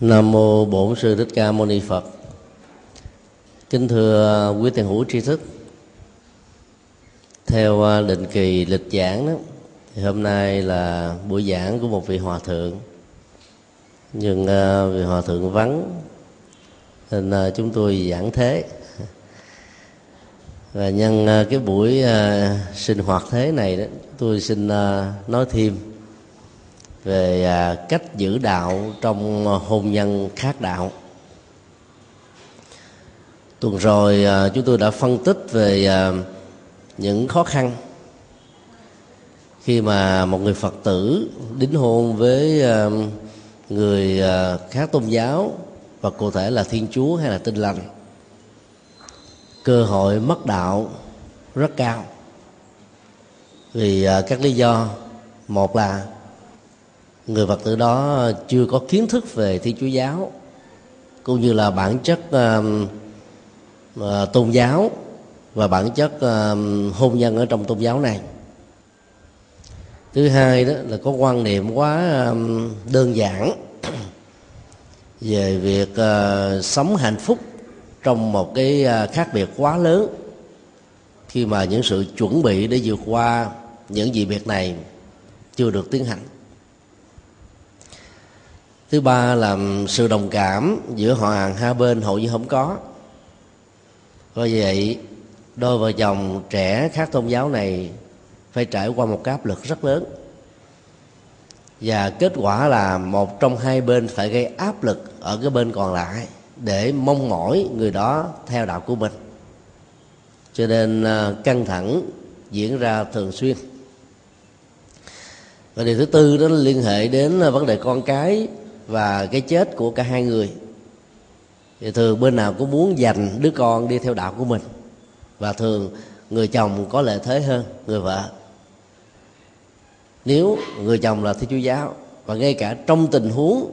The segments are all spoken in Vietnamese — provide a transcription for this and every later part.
Nam mô Bổn sư Thích Ca Mâu Ni Phật. Kính thưa quý tiền hữu tri thức. Theo à, định kỳ lịch giảng đó, thì hôm nay là buổi giảng của một vị hòa thượng. Nhưng uh, vị hòa thượng vắng nên uh, chúng tôi giảng thế. Và nhân uh, cái buổi sinh hoạt thế này đó, tôi xin nói thêm về à, cách giữ đạo trong hôn nhân khác đạo. Tuần rồi à, chúng tôi đã phân tích về à, những khó khăn. Khi mà một người phật tử đính hôn với người khác tôn giáo và cụ thể là thiên chúa hay là tinh lành, cơ hội mất đạo rất cao. Vì các lý do, một là người phật tử đó chưa có kiến thức về thi chúa giáo cũng như là bản chất uh, uh, tôn giáo và bản chất uh, hôn nhân ở trong tôn giáo này. Thứ hai đó là có quan niệm quá um, đơn giản về việc uh, sống hạnh phúc trong một cái uh, khác biệt quá lớn khi mà những sự chuẩn bị để vượt qua những dị biệt này chưa được tiến hành thứ ba là sự đồng cảm giữa họ hàng hai bên hầu như không có. Do vậy, đôi vợ chồng trẻ khác tôn giáo này phải trải qua một cái áp lực rất lớn. Và kết quả là một trong hai bên phải gây áp lực ở cái bên còn lại để mong mỏi người đó theo đạo của mình. Cho nên à, căng thẳng diễn ra thường xuyên. Và điều thứ tư đó liên hệ đến à, vấn đề con cái và cái chết của cả hai người. Thì thường bên nào cũng muốn dành đứa con đi theo đạo của mình, và thường người chồng có lợi thế hơn người vợ. Nếu người chồng là thiên chúa giáo, và ngay cả trong tình huống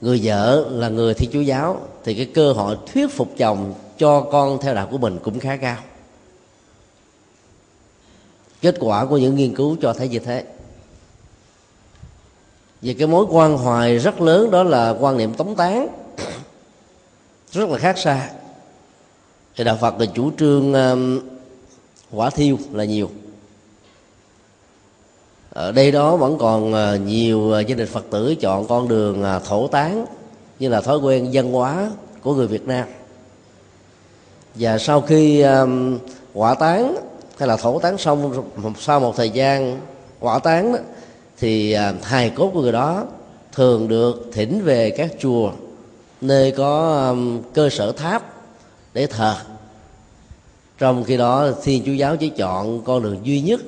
người vợ là người thiên chúa giáo, thì cái cơ hội thuyết phục chồng cho con theo đạo của mình cũng khá cao. Kết quả của những nghiên cứu cho thấy như thế về cái mối quan hoài rất lớn đó là quan niệm tống tán. Rất là khác xa. Thì đạo phật là chủ trương um, quả thiêu là nhiều. Ở đây đó vẫn còn uh, nhiều uh, gia đình phật tử chọn con đường uh, thổ tán như là thói quen dân hóa của người việt nam. Và sau khi um, quả tán hay là thổ tán xong sau một thời gian quả tán đó, thì à, hài cốt của người đó thường được thỉnh về các chùa nơi có cơ sở tháp để thờ. Trong khi đó, thiên chúa giáo chỉ chọn con đường duy nhất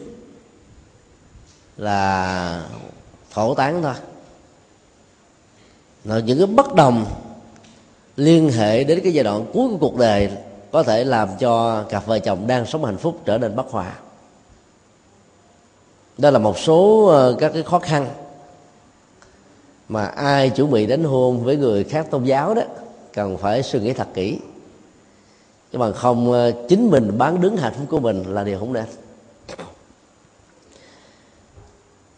là thổ tán thôi. Là những cái bất đồng liên hệ đến cái giai đoạn cuối của cuộc đời có thể làm cho cặp vợ chồng đang sống hạnh phúc trở nên bất hòa đó là một số ờ, các cái khó khăn mà ai chuẩn bị đến hôn với người khác tôn giáo đó cần phải suy nghĩ thật kỹ. Chứ mà không ờ, chính mình bán đứng hạnh phúc của mình là điều không nên.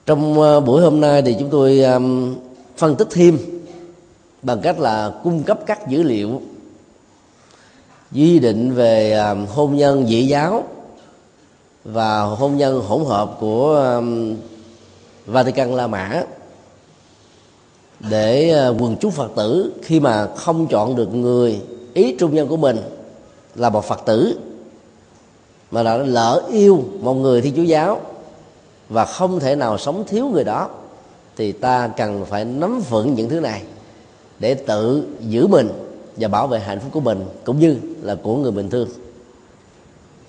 Trong ờ, buổi hôm nay thì chúng tôi phân tích thêm bằng cách là cung cấp các dữ liệu, quy định về hôn nhân dị giáo và hôn nhân hỗn hợp của um, Vatican La Mã để uh, quần chúng Phật tử khi mà không chọn được người ý trung nhân của mình là một Phật tử mà đã lỡ yêu một người Thiên Chúa giáo và không thể nào sống thiếu người đó, thì ta cần phải nắm vững những thứ này để tự giữ mình và bảo vệ hạnh phúc của mình cũng như là của người bình thường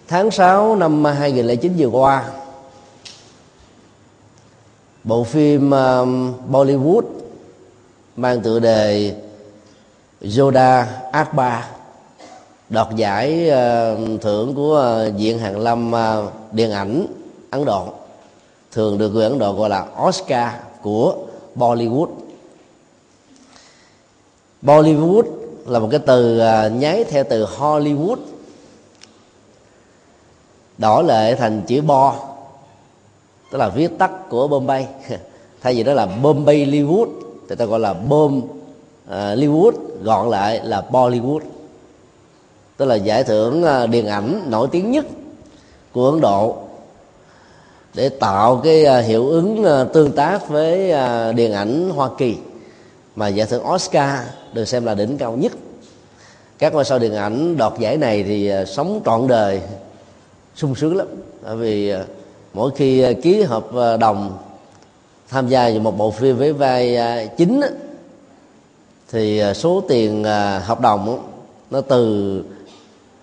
tháng 6 năm à, 2009 vừa qua bộ phim à, Bollywood mang tựa đề Yoda Akbar đoạt giải uh, thưởng của uh, viện hàn lâm uh, điện ảnh Ấn Độ thường được người Ấn Độ gọi là Oscar của Bollywood. Bollywood là một cái từ uh, nháy theo từ Hollywood đổi lại thành chữ bo, tức là viết tắt của Bombay. Thay vì đó là Bombay Hollywood, thì ta gọi là Bom ờ, Hollywood, gọn lại là Bollywood. Tức là giải thưởng ờ, điện ảnh nổi tiếng nhất của Ấn Độ để tạo cái ờ, hiệu ứng tương tác với điện ảnh Hoa Kỳ. Mà giải thưởng Oscar được xem là đỉnh cao nhất. Các ngôi sao điện ảnh đoạt giải này thì sống trọn đời sung sướng lắm. Bởi vì à, mỗi khi à, ký hợp à, đồng, tham gia vào một bộ phim với vai chính thì số tiền hợp đồng nó từ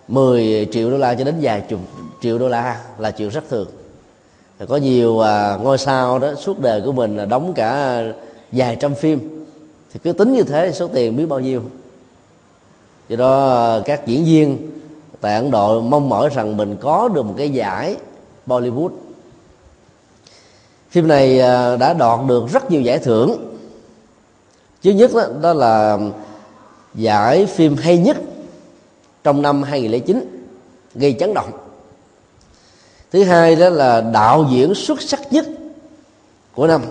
10 triệu đô la cho đến vài chục triệu đô la là chuyện rất thường. Có nhiều ngôi sao đó suốt đời của mình là đóng cả vài trăm phim. Thì cứ tính như thế số tiền biết bao nhiêu. Do đó các diễn viên tại ấn độ mong mỏi rằng mình có được một cái giải bollywood. Phim này à, đã đoạt được rất nhiều giải thưởng. Thứ nhất đó, đó là giải phim hay nhất trong năm 2009 gây chấn động. Thứ hai đó là đạo diễn xuất sắc nhất của năm.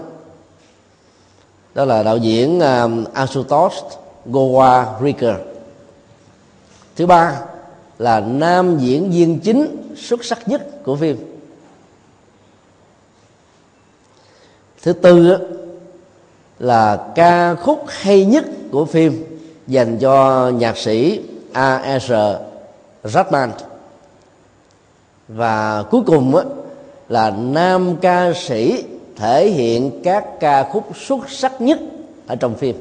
Đó là đạo diễn à, um, Asutosh Goa Riker thứ ba là nam diễn viên chính xuất sắc nhất của phim thứ tư là ca khúc hay nhất của phim dành cho nhạc sĩ A.S. Rahman và cuối cùng là nam ca sĩ thể hiện các ca khúc xuất sắc nhất ở trong phim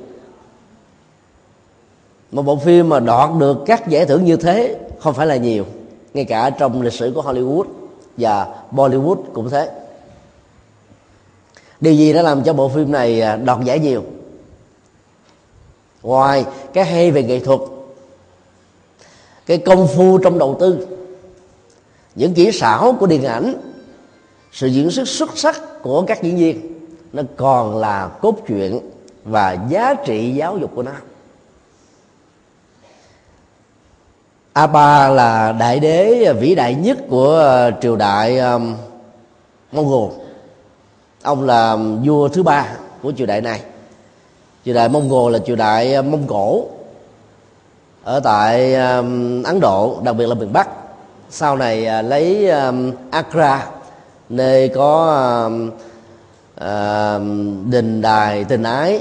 một bộ phim mà đoạt được các giải thưởng như thế không phải là nhiều, ngay cả trong lịch sử của Hollywood và Bollywood cũng thế. Điều gì đã làm cho bộ phim này à, đoạt giải nhiều? Ngoài cái hay về nghệ thuật, cái công phu trong đầu tư, những kỹ xảo của điện ảnh, sự diễn xuất xuất sắc của các diễn viên, nó còn là cốt truyện và giá trị giáo dục của nó. Aba là đại đế vĩ đại nhất của ờ, triều đại um, Mông Cổ ông là vua thứ ba của triều đại này. Triều đại Mông Cổ là triều đại ờ, Mông Cổ. Ở tại um, Ấn Độ đặc biệt là miền Bắc. Sau này uh, lấy um, Agra nơi có um, uh, đình đài tình ái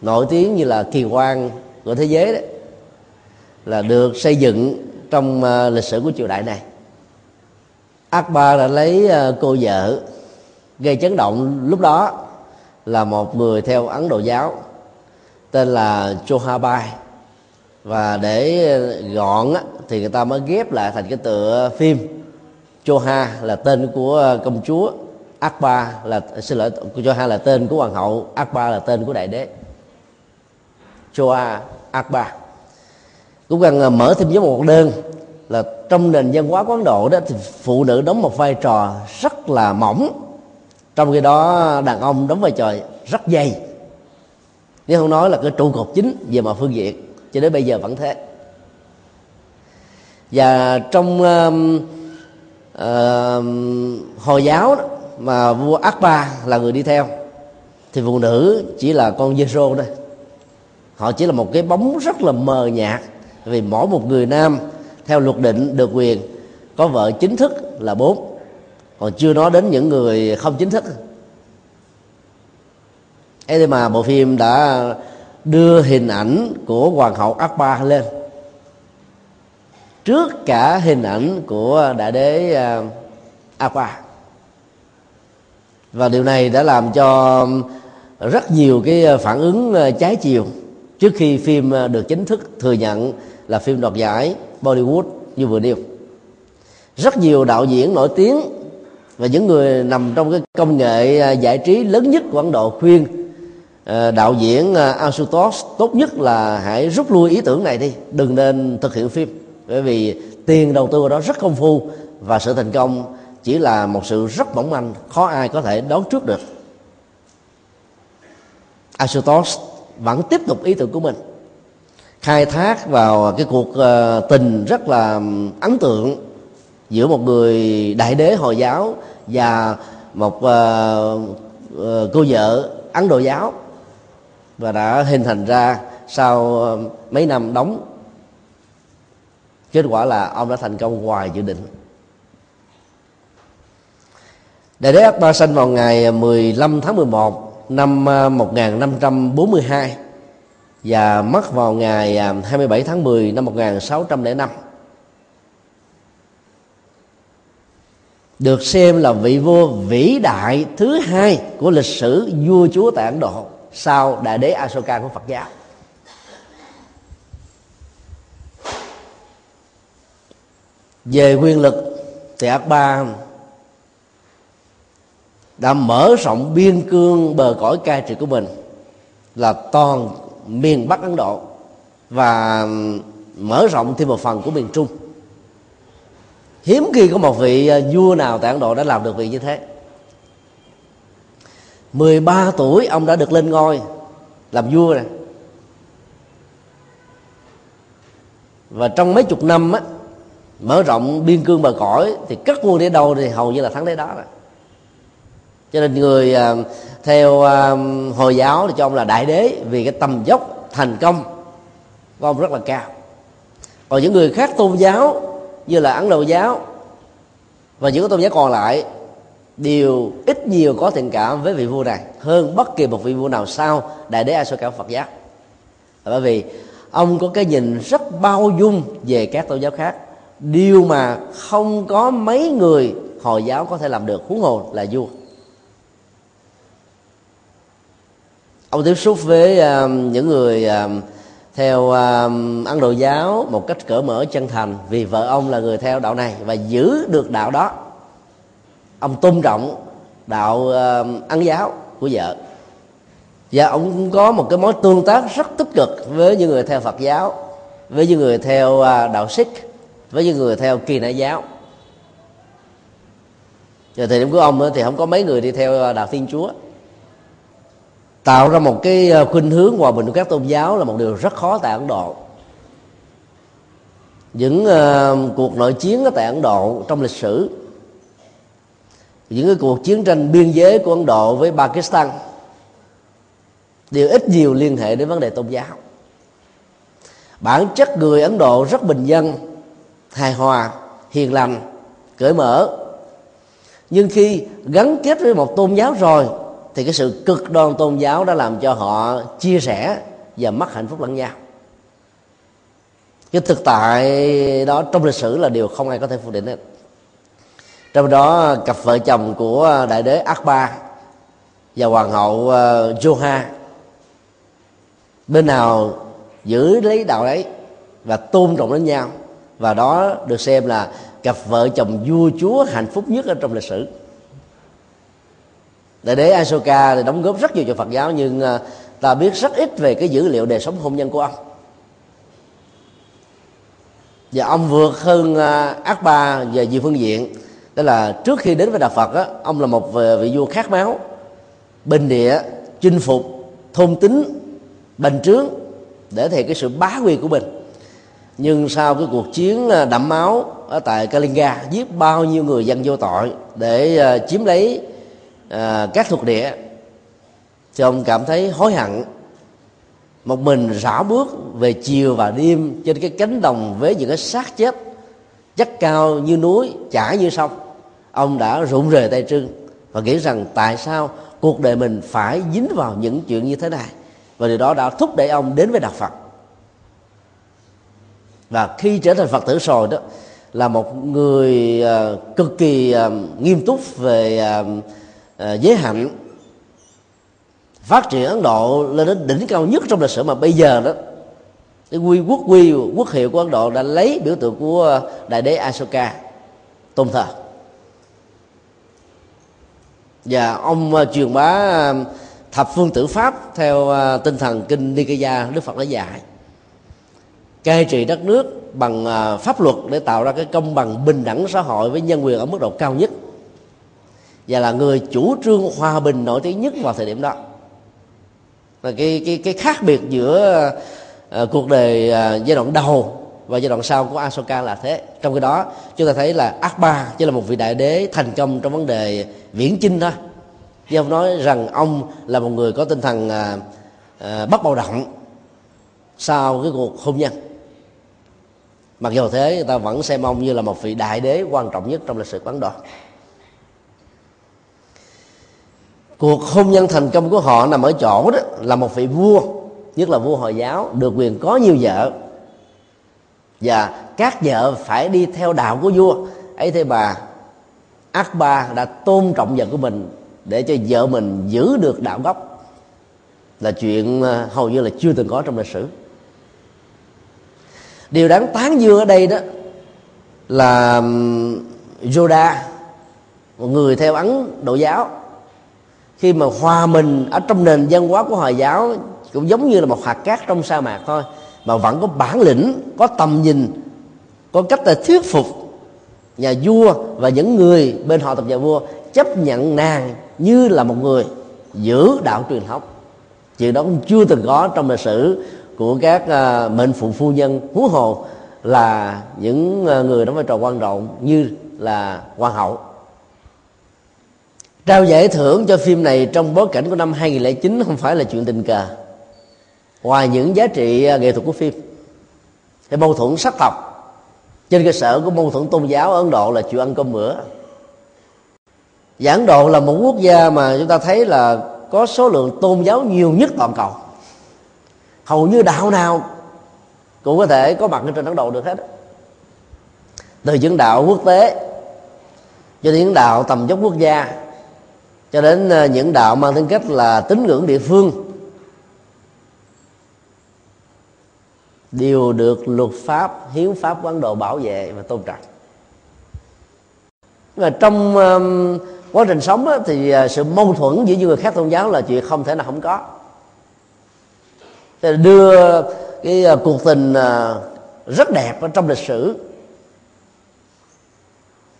nổi tiếng như là kỳ quan của thế giới đấy là được xây dựng trong ờ, lịch sử của triều đại này. Akbar đã lấy ờ, cô vợ gây chấn động lúc đó là một người theo Ấn Độ giáo, tên là Chohabai và để ờ, gọn thì người ta mới ghép lại thành cái tựa phim. Choha là tên của công chúa, Akbar là xin lỗi Choha là tên của hoàng hậu, Akbar là tên của đại đế. Choa Akbar cũng cần mở thêm với một đơn. Là trong nền văn hóa quán Độ đó thì phụ nữ đóng một vai trò rất là mỏng. Trong khi đó đàn ông đóng vai trò rất dày. Nếu không nói là cái trụ cột chính về mặt phương diện cho đến bây giờ vẫn thế. Và trong uh, uh, hồi giáo đó, mà vua Akbar là người đi theo thì phụ nữ chỉ là con dê rô thôi. Họ chỉ là một cái bóng rất là mờ nhạt vì mỗi một người nam, theo luật định được quyền, có vợ chính thức là bốn. Còn chưa nói đến những người không chính thức. Ấy thế mà bộ phim đã đưa hình ảnh của hoàng hậu Akbar lên. Trước cả hình ảnh của đại đế à, Akbar. Và điều này đã làm cho rất nhiều cái à, phản ứng à, trái chiều trước khi phim được chính thức thừa nhận là phim đoạt giải Bollywood như vừa nêu. Rất nhiều đạo diễn nổi tiếng và những người nằm trong cái công nghệ à, giải trí lớn nhất của Ấn Độ khuyên à, đạo diễn à, Ashutosh Asutosh tốt nhất là hãy rút lui ý tưởng này đi, đừng nên thực hiện phim. Bởi vì tiền đầu tư vào đó rất công phu và sự thành công chỉ là một sự rất mỏng manh, khó ai có thể đoán trước được. Asutosh vẫn tiếp tục ý tưởng của mình khai thác vào cái cuộc ờ, tình rất là ấn tượng giữa một người đại đế hồi giáo và một ờ, ờ, cô vợ ấn độ giáo và đã hình thành ra sau mấy năm đóng. Kết quả là ông đã thành công ngoài dự định. Đại đế Akbar sinh vào ngày 15 tháng 11 năm 1542 và mất vào ngày à, 27 tháng 10 năm 1605. Được xem là vị vua vĩ đại thứ hai của lịch sử vua chúa tại Ấn Độ sau đại đế Asoka của Phật giáo. Về quyền lực thì Akbar đã mở rộng biên cương bờ cõi cai trị của mình là toàn miền Bắc Ấn Độ và mở rộng thêm một phần của miền Trung. Hiếm khi có một vị ờ, vua nào tại Ấn Độ đã làm được việc như thế. 13 tuổi, ông đã được lên ngôi làm vua này và trong mấy chục năm á, mở rộng biên cương bờ cõi thì cất quân đến đâu thì hầu như là thắng đến đó rồi. Cho nên người ờ, theo à, hồi giáo thì cho ông là đại đế vì cái tầm dốc thành công của ông rất là cao. Còn những người khác tôn giáo như là ấn độ giáo và những tôn giáo còn lại đều ít nhiều có tình cảm với vị vua này hơn bất kỳ một vị vua nào sau đại đế Asoka Phật giáo. Bởi vì ông có cái nhìn rất bao dung về các tôn giáo khác. Điều mà không có mấy người hồi giáo có thể làm được huống hồ là vua. Ông tiếp xúc với uh, những người uh, theo um, uh, ăn đồ giáo một cách cởi mở chân thành. Vì vợ ông là người theo đạo này và giữ được đạo đó. Ông tôn trọng đạo uh, ăn giáo của vợ. Và ông cũng có một cái mối tương tác rất tích cực với những người theo phật giáo với những người theo uh, đạo sikh với những người theo kỳ nại giáo. Giờ thời điểm của ông thì không có mấy người đi theo uh, đạo thiên chúa tạo ra một cái ờ, khuynh hướng hòa bình của các tôn giáo là một điều rất khó tại ấn độ. Những uh, cuộc nội chiến ở tại ấn độ trong lịch sử những cái cuộc chiến tranh biên giới của ấn độ với pakistan đều ít nhiều liên hệ đến vấn đề tôn giáo. Bản chất người ấn độ rất bình dân hài hòa hiền lành cởi mở. Nhưng khi gắn kết với một tôn giáo rồi thì cái sự cực đoan tôn giáo đã làm cho họ chia sẻ và mất hạnh phúc lẫn nhau. Cái thực tại đó trong lịch sử là điều không ai có thể phủ định hết. Trong đó, cặp vợ chồng của đại đế Akbar và hoàng hậu ờ, Joha bên nào giữ lấy đạo ấy và tôn trọng lẫn nhau, và đó được xem là cặp vợ chồng vua chúa hạnh phúc nhất ở trong lịch sử đại đế Asoka thì đóng góp rất nhiều cho Phật giáo nhưng ờ, ta biết rất ít về cái dữ liệu đời sống hôn nhân của ông. Và ông vượt hơn ờ, ác ba về nhiều phương diện. Đó là trước khi đến với đạo Phật á, ông là một ờ, vị vua khát máu bình địa chinh phục thôn tính bành trướng để thể cái sự bá quyền của mình. Nhưng sau cái cuộc chiến đẫm máu ở tại Kalinga giết bao nhiêu người dân vô tội để chiếm lấy à, các thuộc địa thì ông cảm thấy hối hận. Một mình rã bước về chiều và đêm trên cái cánh đồng với những cái xác chết chất cao như núi chả như sông ông đã rụng rời tay trưng và nghĩ rằng tại sao cuộc đời mình phải dính vào những chuyện như thế này. Và điều đó đã thúc đẩy ông đến với đạo phật. Và khi trở thành phật tử rồi đó là một người ờ, cực kỳ ờ, nghiêm túc về Ờ, giới hạnh phát triển ấn độ lên đến đỉnh cao nhất trong lịch sử mà bây giờ đó. Cái quy, quốc quy, quốc hiệu của ấn độ đã lấy biểu tượng của đại đế Ashoka tôn thờ. Và ông ờ, truyền bá ờ, thập phương tử pháp theo tinh thần kinh Nikaya, Đức Phật đã dạy. Cai trị đất nước bằng pháp luật để tạo ra cái công bằng bình đẳng xã hội với nhân quyền ở mức độ cao nhất và là người chủ trương hòa bình nổi tiếng nhất vào thời điểm đó. Và cái cái cái khác biệt giữa uh, cuộc đời uh, giai đoạn đầu và giai đoạn sau của Asoka là thế. Trong cái đó chúng ta thấy là Akbar chỉ là một vị đại đế thành công trong vấn đề viễn chinh thôi. Chứ không nói rằng ông là một người có tinh thần uh, uh, bất bạo động sau cái cuộc hôn nhân. Mặc dù thế người ta vẫn xem ông như là một vị đại đế quan trọng nhất trong lịch sử quán độ cuộc hôn nhân thành công của họ nằm ở chỗ đó, là một vị vua, nhất là vua hồi giáo, được quyền có nhiều vợ. Và các vợ phải đi theo đạo của vua. Ấy thế bà Akbar đã tôn trọng vợ của mình để cho vợ mình giữ được đạo gốc. Là chuyện ờ, hầu như là chưa từng có trong lịch sử. Điều đáng tán dương ở đây đó là Yoda một người theo ấn độ giáo khi mà hòa mình ở trong nền văn hóa của hồi giáo cũng giống như là một hạt cát trong sa mạc thôi mà vẫn có bản lĩnh có tầm nhìn có cách để thuyết phục nhà vua và những người bên họ tập nhà vua chấp nhận nàng như là một người giữ đạo truyền thống. Chuyện đó cũng chưa từng có trong lịch sử của các uh, mệnh phụ phu nhân hú hồ là những uh, người đóng vai trò quan trọng như là hoàng hậu trao giải thưởng cho phim này trong bối cảnh của năm 2009 không phải là chuyện tình cờ. Ngoài những giá trị à, nghệ thuật của phim, thì mâu thuẫn sắc tộc trên cơ sở của mâu thuẫn tôn giáo ở ấn độ là chịu ăn cơm bữa. Giảng ấn độ là một quốc gia mà chúng ta thấy là có số lượng tôn giáo nhiều nhất toàn cầu. Hầu như đạo nào cũng có thể có mặt trên ấn độ được hết từ những đạo quốc tế cho đến những đạo tầm dốc quốc gia cho đến ờ, những đạo mang tính cách là tín ngưỡng địa phương đều được luật pháp hiến pháp của ấn độ bảo vệ và tôn trọng. Và trong um, quá trình sống á, thì uh, sự mâu thuẫn giữa những người khác tôn giáo là chuyện không thể nào không có. Thì đưa cái uh, cuộc tình uh, rất đẹp ở trong lịch sử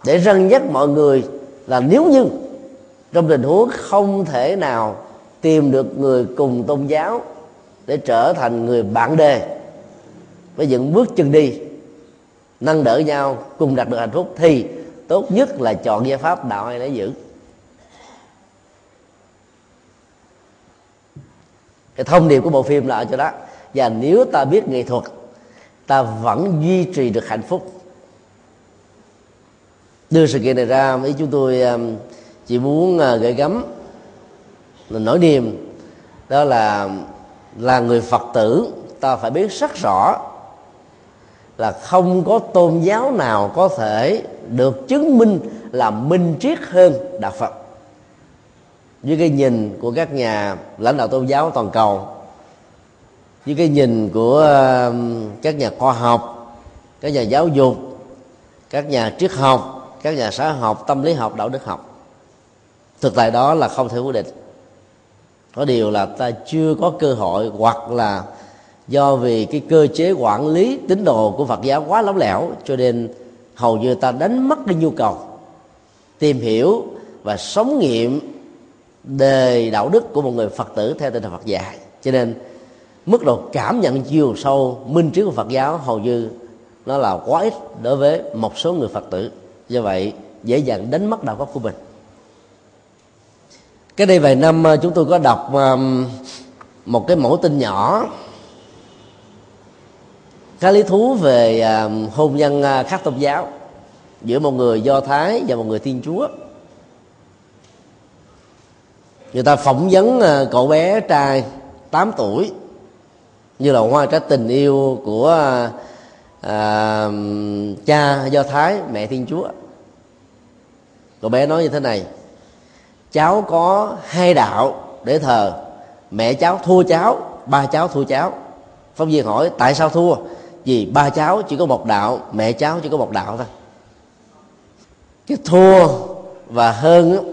để răng nhắc mọi người là nếu như trong tình huống không thể nào tìm được người cùng tôn giáo để trở thành người bạn đề với những bước chân đi nâng đỡ nhau cùng đạt được hạnh phúc thì tốt nhất là chọn giải pháp đạo ai lấy giữ. Cái thông điệp của bộ phim là ở chỗ đó. Và nếu ta biết nghệ thuật ta vẫn duy trì được hạnh phúc. Đưa sự kiện này ra ý chúng tôi um, chỉ muốn à, gửi gắm là nỗi niềm. Đó là là người phật tử, ta phải biết rất rõ là không có tôn giáo nào có thể được chứng minh là minh triết hơn đạo phật. Với cái nhìn của các nhà lãnh đạo tôn giáo toàn cầu với cái nhìn của à, các nhà khoa học, các nhà giáo dục, các nhà triết học, các nhà xã học tâm lý học, đạo đức học thực tại đó là không thể quyết định. Có điều là ta chưa có cơ hội hoặc là do vì cái cơ chế quản lý tín đồ của phật giáo quá lỏng lẻo, cho nên hầu như ta đánh mất cái nhu cầu tìm hiểu và sống nghiệm đề đạo đức của một người phật tử theo tinh thần phật dạy. Cho nên mức độ cảm nhận chiều sâu, minh triết của phật giáo hầu như nó là quá ít đối với một số người phật tử. Do vậy, dễ dàng đánh mất đạo pháp của mình cái đây vài năm ờ, chúng tôi có đọc ờ, một cái mẫu tin nhỏ. Khá lý thú về ờ, hôn nhân khác tôn giáo giữa một người do thái và một người thiên chúa. Người ta phỏng vấn cậu bé trai 8 tuổi như là hoa trái tình yêu của à, cha do thái mẹ thiên chúa. Cậu bé nói như thế này cháu có hai đạo để thờ. Mẹ cháu thua cháu, ba cháu thua cháu. Phóng viên hỏi, tại sao thua? Vì ba cháu chỉ có một đạo, mẹ cháu chỉ có một đạo thôi. Cái thua và hơn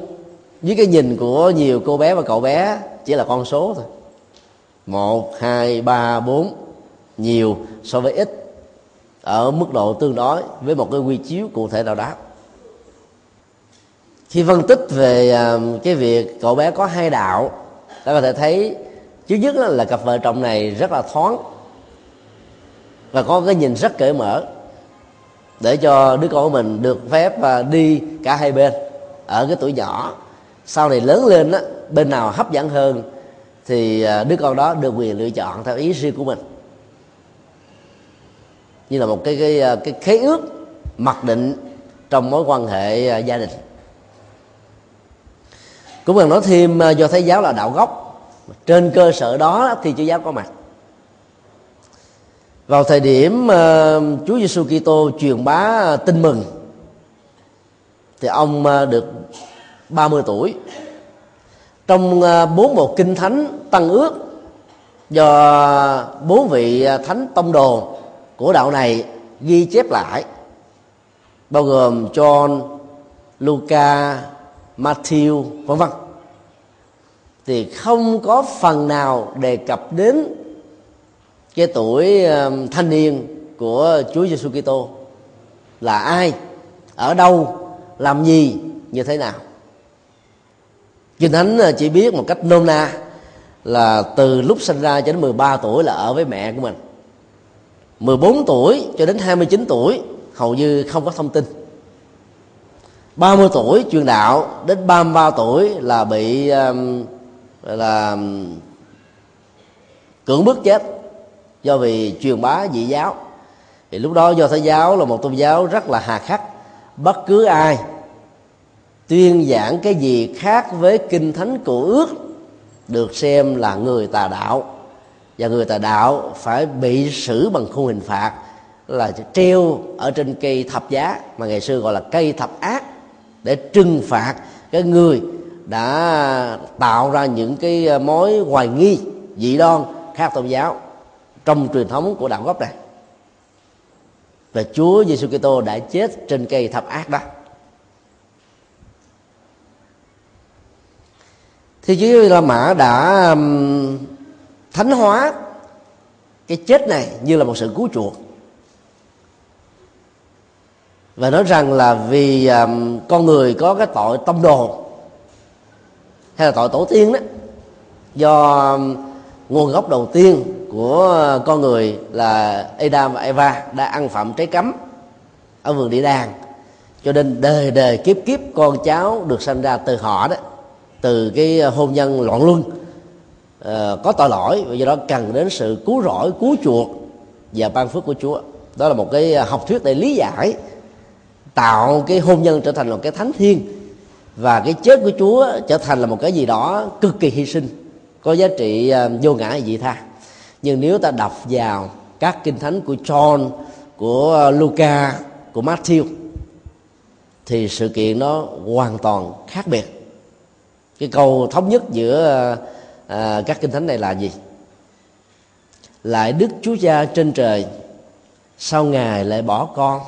với cái nhìn của nhiều cô bé và cậu bé chỉ là con số thôi. Một, hai, ba, bốn, nhiều so với ít, ở mức độ tương đối với một cái quy chiếu cụ thể nào đó khi phân tích về à, cái việc cậu bé có hai đạo, ta có thể thấy trước nhất là cặp vợ chồng này rất là thoáng và có cái nhìn rất cởi mở để cho đứa con của mình được phép à, đi cả hai bên ở cái tuổi nhỏ. Sau này lớn lên á, bên nào hấp dẫn hơn thì à, đứa con đó được quyền lựa chọn theo ý riêng của mình. Như là một cái cái cái khế ước mặc định trong mối quan hệ gia đình cũng cần nói thêm à, do thấy giáo là đạo gốc trên cơ sở đó thì chúa giáo có mặt. Vào thời điểm uh, Chúa Giêsu Kitô truyền bá à, tin mừng thì ông uh, được 30 tuổi. Trong uh, bốn bộ kinh thánh tăng ước do bốn vị thánh tông đồ của đạo này ghi chép lại bao gồm John, Luca, Matthew vân vân. Thì không có phần nào đề cập đến cái tuổi thanh niên của Chúa Giêsu Kitô. Là ai, ở đâu, làm gì, như thế nào. Kinh Thánh ờ, chỉ biết một cách nôm na là từ lúc sinh ra cho đến 13 tuổi là ở với mẹ của mình. 14 tuổi cho đến 29 tuổi hầu như không có thông tin. 30 tuổi truyền đạo đến 33 tuổi là bị um, là um, cưỡng bức chết do vì truyền bá dị giáo. Thì lúc đó do thái giáo là một tôn giáo rất là hà khắc. Bất cứ ai tuyên giảng cái gì khác với kinh thánh của ước được xem là người tà đạo. Và người tà đạo phải bị xử bằng khung hình phạt là treo ở trên cây thập giá mà ngày xưa gọi là cây thập ác để trừng phạt cái người đã tạo ra những cái mối hoài nghi, dị đoan khác tôn giáo trong truyền thống của đạo gốc này. Và Chúa Giêsu Kitô đã chết trên cây thập ác đó. Thì Chúa La Mã đã thánh hóa cái chết này như là một sự cứu chuộc và nói rằng là vì um, con người có cái tội tâm đồ hay là tội tổ tiên đó do um, nguồn gốc đầu tiên của con người là Adam và Eva đã ăn phạm trái cấm ở vườn địa đàng. Cho nên đời đời kiếp kiếp con cháu được sinh ra từ họ đó từ cái hôn nhân loạn luân uh, có tội lỗi và do đó cần đến sự cứu rỗi cứu chuộc và ban phước của Chúa. Đó là một cái học thuyết để lý giải tạo cái hôn nhân trở thành một cái thánh thiên và cái chết của Chúa trở thành là một cái gì đó cực kỳ hy sinh có giá trị à, vô ngã dị tha. Nhưng nếu ta đọc vào các kinh thánh của John của à, Luca của Matthew thì sự kiện nó hoàn toàn khác biệt. Cái câu thống nhất giữa à, à các kinh thánh này là gì? Lại đức chúa cha trên trời sau ngài lại bỏ con?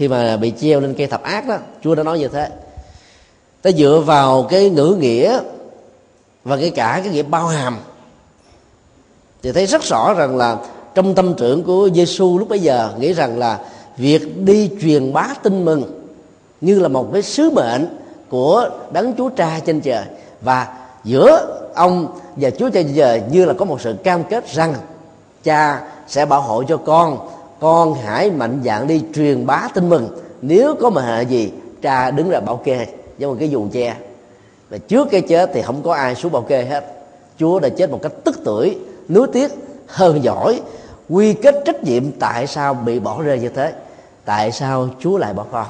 Khi mà bị treo lên cây thập ác đó, chúa đã nói như thế. Ta dựa vào cái ngữ nghĩa và cái cả cái nghĩa bao hàm. Thì thấy rất rõ rằng là trong tâm trưởng của Giêsu lúc bấy giờ, nghĩ rằng là việc đi truyền bá tin mừng như là một cái sứ mệnh của đấng Chúa Cha trên trời. Và giữa ông và Chúa Cha trên trời như là có một sự cam kết rằng cha sẽ bảo hộ cho con con hãy mạnh dạng đi truyền bá tin mừng. Nếu có mà hệ gì cha đứng ra bảo kê. Với một cái dù che. Và trước cái chết thì không có ai xuống bảo kê hết. Chúa đã chết một cách tức tuổi nuối tiếc hơn giỏi, quy kết trách nhiệm tại sao bị bỏ rơi như thế? Tại sao chúa lại bỏ con?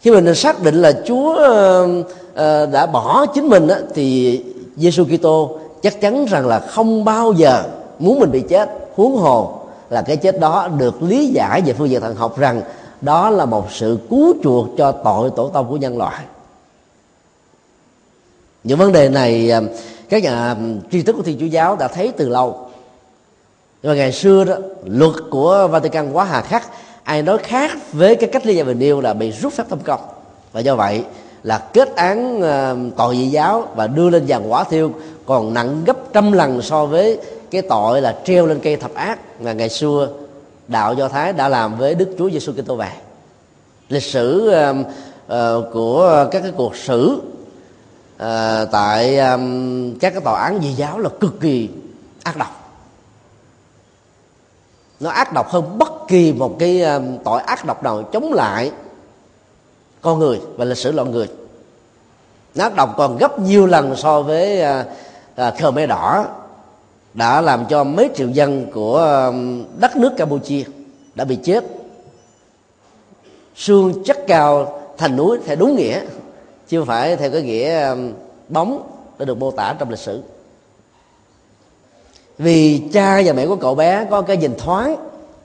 Khi mình xác định là chúa ờ, ờ, đã bỏ chính mình thì giêsu kitô chắc chắn rằng là không bao giờ muốn mình bị chết, huống hồ là cái chết đó được lý giải về phương diện thần học rằng đó là một sự cứu chuộc cho tội tổ tông của nhân loại. Những vấn đề này à, các nhà à, tri thức của thiên chúa giáo đã thấy từ lâu. Nhưng mà ngày xưa đó, luật của Vatican quá hà khắc, ai nói khác với cái cách ly gia bình yêu là bị rút phép thâm công. Và do vậy là kết án à, tội dị giáo và đưa lên giàn quả thiêu còn nặng gấp trăm lần so với cái tội là treo lên cây thập ác mà ngày xưa đạo do thái đã làm với đức chúa giêsu kitô về. Lịch sử uh, uh, của các cái cuộc xử uh, tại um, các cái tòa án dị giáo là cực kỳ ác độc. Nó ác độc hơn bất kỳ một cái um, tội ác độc nào chống lại con người và lịch sử loài người. Nó ác độc còn gấp nhiều lần so với uh, uh, khmer đỏ đã làm cho mấy triệu dân của um, đất nước campuchia đã bị chết. Xương chất cao thành núi theo đúng nghĩa, chứ không phải theo cái nghĩa um, bóng đã được mô tả trong lịch sử. Vì cha và mẹ của cậu bé có cái nhìn thoáng,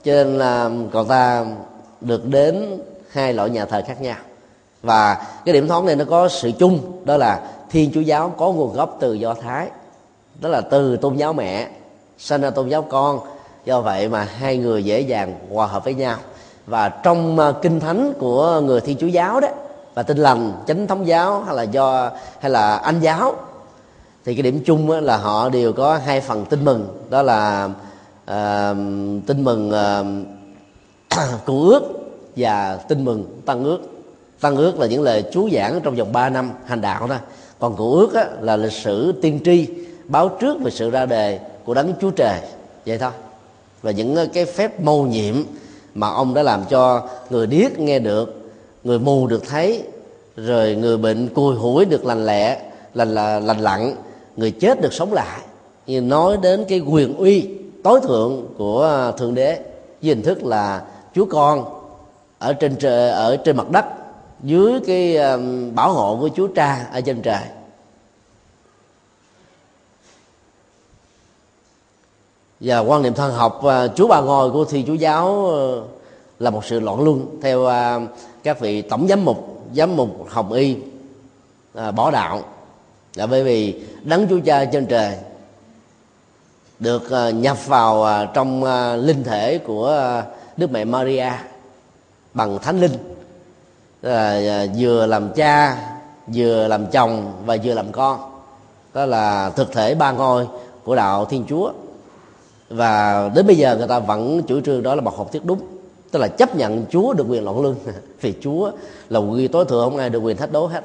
cho nên là cậu ta được đến hai loại nhà thờ khác nhau. Và cái điểm thoáng này nó có sự chung, đó là thiên chúa giáo có nguồn gốc từ do thái đó là từ tôn giáo mẹ sinh ra tôn giáo con. Do vậy mà hai người dễ dàng hòa hợp với nhau. Và trong à, kinh thánh của người thiên chúa giáo đó và tinh lành chánh thống giáo hay là do hay là anh giáo thì cái điểm chung là họ đều có hai phần tin mừng. Đó là uh, tin mừng uh, cụ ước và tin mừng tăng ước. Tăng ước là những lời chú giảng trong vòng 3 năm hành đạo thôi. Còn cụ ước á, là lịch sử tiên tri báo trước về sự ra đề của đấng chúa trời. Vậy thôi. Và những ờ, cái phép mâu nhiệm mà ông đã làm cho người điếc nghe được, người mù được thấy, rồi người bệnh cùi hủi được lành lẹ, lành là, lành lặn, người chết được sống lại. Như nói đến cái quyền uy, tối thượng của ờ, thượng đế với hình thức là chúa con ở trên trời, ở trên mặt đất, dưới cái ờ, bảo hộ của chúa cha ở trên trời. Và quan niệm thần học à, chúa bà ngồi của thi chúa giáo ờ, là một sự loạn luân theo à, các vị tổng giám mục giám mục hồng y à, bỏ đạo. Là bởi vì đấng chúa cha trên trời được nhập vào trong linh thể của đức mẹ maria bằng thánh linh. Là vừa làm cha, vừa làm chồng và vừa làm con. Đó là thực thể ba ngôi của đạo thiên chúa và đến bây giờ người ta vẫn chủ trương đó là một học thuyết đúng. Tức là chấp nhận chúa được quyền loạn luân vì chúa là quyền tối thượng, không ai được quyền thách đố hết.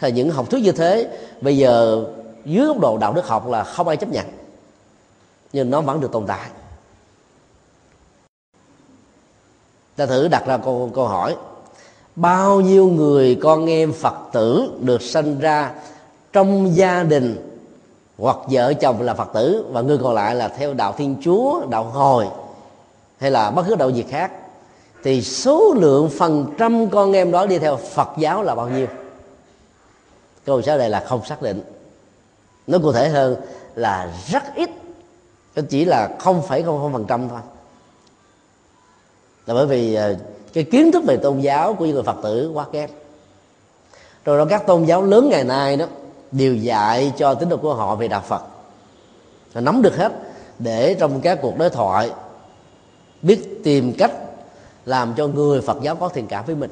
Thì những học thuyết như thế, bây giờ dưới góc độ đạo đức học là không ai chấp nhận. Nhưng nó vẫn được tồn tại. Ta thử đặt ra câu câu hỏi. Bao nhiêu người con em phật tử được sinh ra trong gia đình hoặc vợ chồng là phật tử và người còn lại là theo đạo thiên chúa, đạo hồi, hay là bất cứ đạo gì khác. Thì số lượng phần trăm con em đó đi theo phật giáo là bao nhiêu? Câu trả lời là không xác định. Nó cụ thể hơn là rất ít. Nó chỉ là không phẩy không không phần trăm thôi. Là bởi vì ờ, cái kiến thức về tôn giáo của những người phật tử quá kém. Rồi đó, các tôn giáo lớn ngày nay đó điều dạy cho tín đồ của họ về đạo phật. Họ nắm được hết để trong các cuộc đối thoại biết tìm cách làm cho người phật giáo có thiện cảm với mình.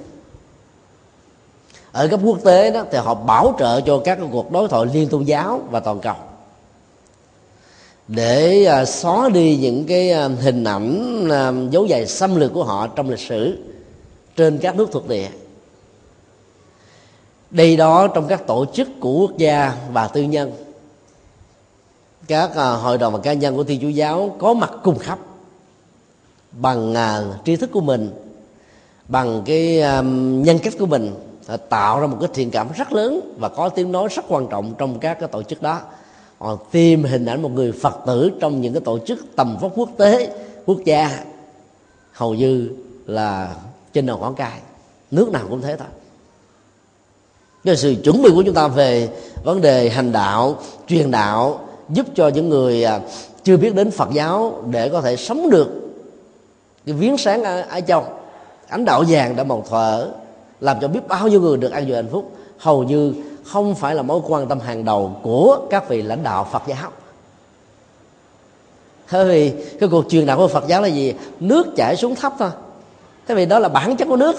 Ở cấp quốc tế đó thì họ bảo trợ cho các cuộc đối thoại liên tôn giáo và toàn cầu. Để à, xóa đi những cái à, hình ảnh à, dấu dày xâm lược của họ trong lịch sử trên các nước thuộc địa đi đó trong các tổ chức của quốc gia và tư nhân. Các à, hội đồng và cá nhân của thiên chúa giáo có mặt cùng khắp bằng à, tri thức của mình, bằng cái nhân cách của mình à, tạo ra một cái thiện cảm rất lớn và có tiếng nói rất quan trọng trong các cái tổ chức đó. Họ tìm hình ảnh một người phật tử trong những cái tổ chức tầm vóc quốc tế, quốc gia. Hầu như là trên đầu ngón cài nước nào cũng thế thôi cái sự chuẩn bị của chúng ta về vấn đề hành đạo, truyền đạo giúp cho những người à, chưa biết đến phật giáo để có thể sống được cái viếng sáng ở Ái Châu. Ánh đạo vàng đã màu thở, làm cho biết bao nhiêu người được an vui hạnh phúc. Hầu như không phải là mối quan tâm hàng đầu của các vị lãnh đạo Phật giáo. Thế vì cái cuộc truyền đạo của Phật giáo là gì? Nước chảy xuống thấp thôi. Thế vì đó là bản chất của nước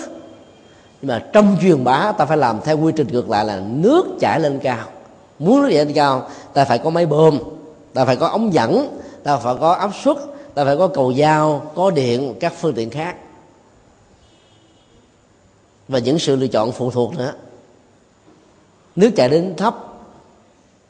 nhưng mà trong truyền bá, ta phải làm theo quy trình ngược lại là nước chảy lên cao. Muốn nước chảy lên cao, ta phải có máy bơm, ta phải có ống dẫn, ta phải có áp suất, ta phải có cầu dao có điện, các phương tiện khác. Và những sự lựa chọn phụ thuộc nữa. Nước chảy đến thấp,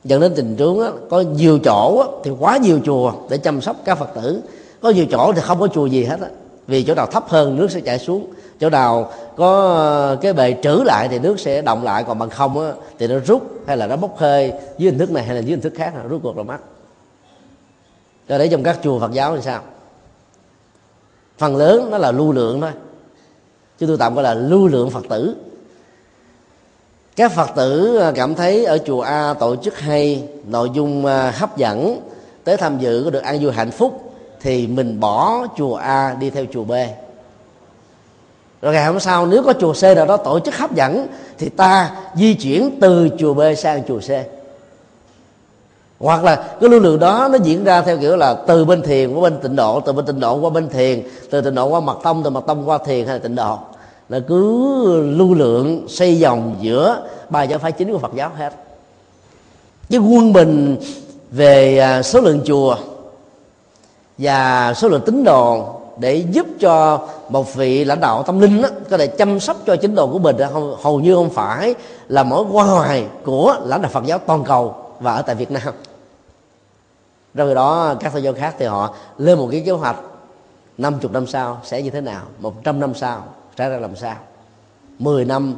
dẫn đến tình trướng có nhiều chỗ thì quá nhiều chùa để chăm sóc các phật tử. Có nhiều chỗ thì không có chùa gì hết á, vì chỗ nào thấp hơn nước sẽ chảy xuống chỗ nào có ờ, cái bề trữ lại thì nước sẽ động lại còn bằng không á, thì nó rút hay là nó bốc hơi dưới hình thức này hay là dưới hình thức khác rút cuộc là mất cho để trong các chùa phật giáo thì sao? Phần lớn nó là lưu lượng thôi. Chứ tôi tạm gọi là lưu lượng phật tử. Các phật tử ờ, cảm thấy ở chùa a tổ chức hay nội dung ờ, hấp dẫn tới tham dự có được an vui hạnh phúc thì mình bỏ chùa a đi theo chùa b rồi ngày hôm sau, nếu có chùa c nào đó tổ chức hấp dẫn, thì ta di chuyển từ chùa b sang chùa c. Hoặc là cái lưu lượng đó nó diễn ra theo kiểu là từ bên thiền qua bên tịnh độ, từ bên tịnh độ qua bên thiền, từ tịnh độ qua mật tông, từ mật tông qua thiền hay là tịnh độ. Là cứ lưu lượng xây dòng giữa ba giáo phái chính của phật giáo hết. Chứ quân bình về à, số lượng chùa và số lượng tín đồ để giúp cho một vị lãnh đạo tâm linh đó, có thể chăm sóc cho chính đồ của mình đó, hầu như không phải là mỗi quan hoài của lãnh đạo Phật giáo toàn cầu và ở tại Việt Nam. Rồi đó các tôn giáo khác thì họ lên một cái kế hoạch 50 năm sau sẽ như thế nào 100 năm sau sẽ ra làm sao 10 năm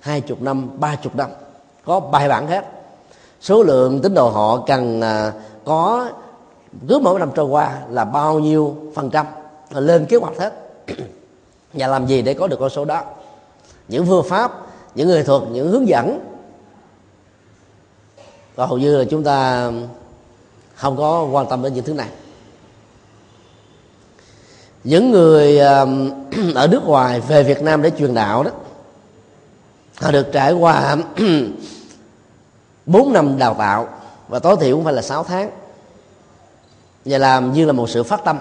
20 năm 30 năm có bài bản hết số lượng tín đồ họ cần à, có cứ mỗi năm trôi qua là bao nhiêu phần trăm? Lên kế hoạch hết. Và làm gì để có được con số đó? Những phương pháp, những người thuật, những hướng dẫn. Và hầu như là chúng ta không có quan tâm đến những thứ này. Những người um, ở nước ngoài về Việt Nam để truyền đạo đó, họ được trải qua 4 năm đào tạo. Và tối thiểu cũng phải là 6 tháng. Và làm như là một sự phát tâm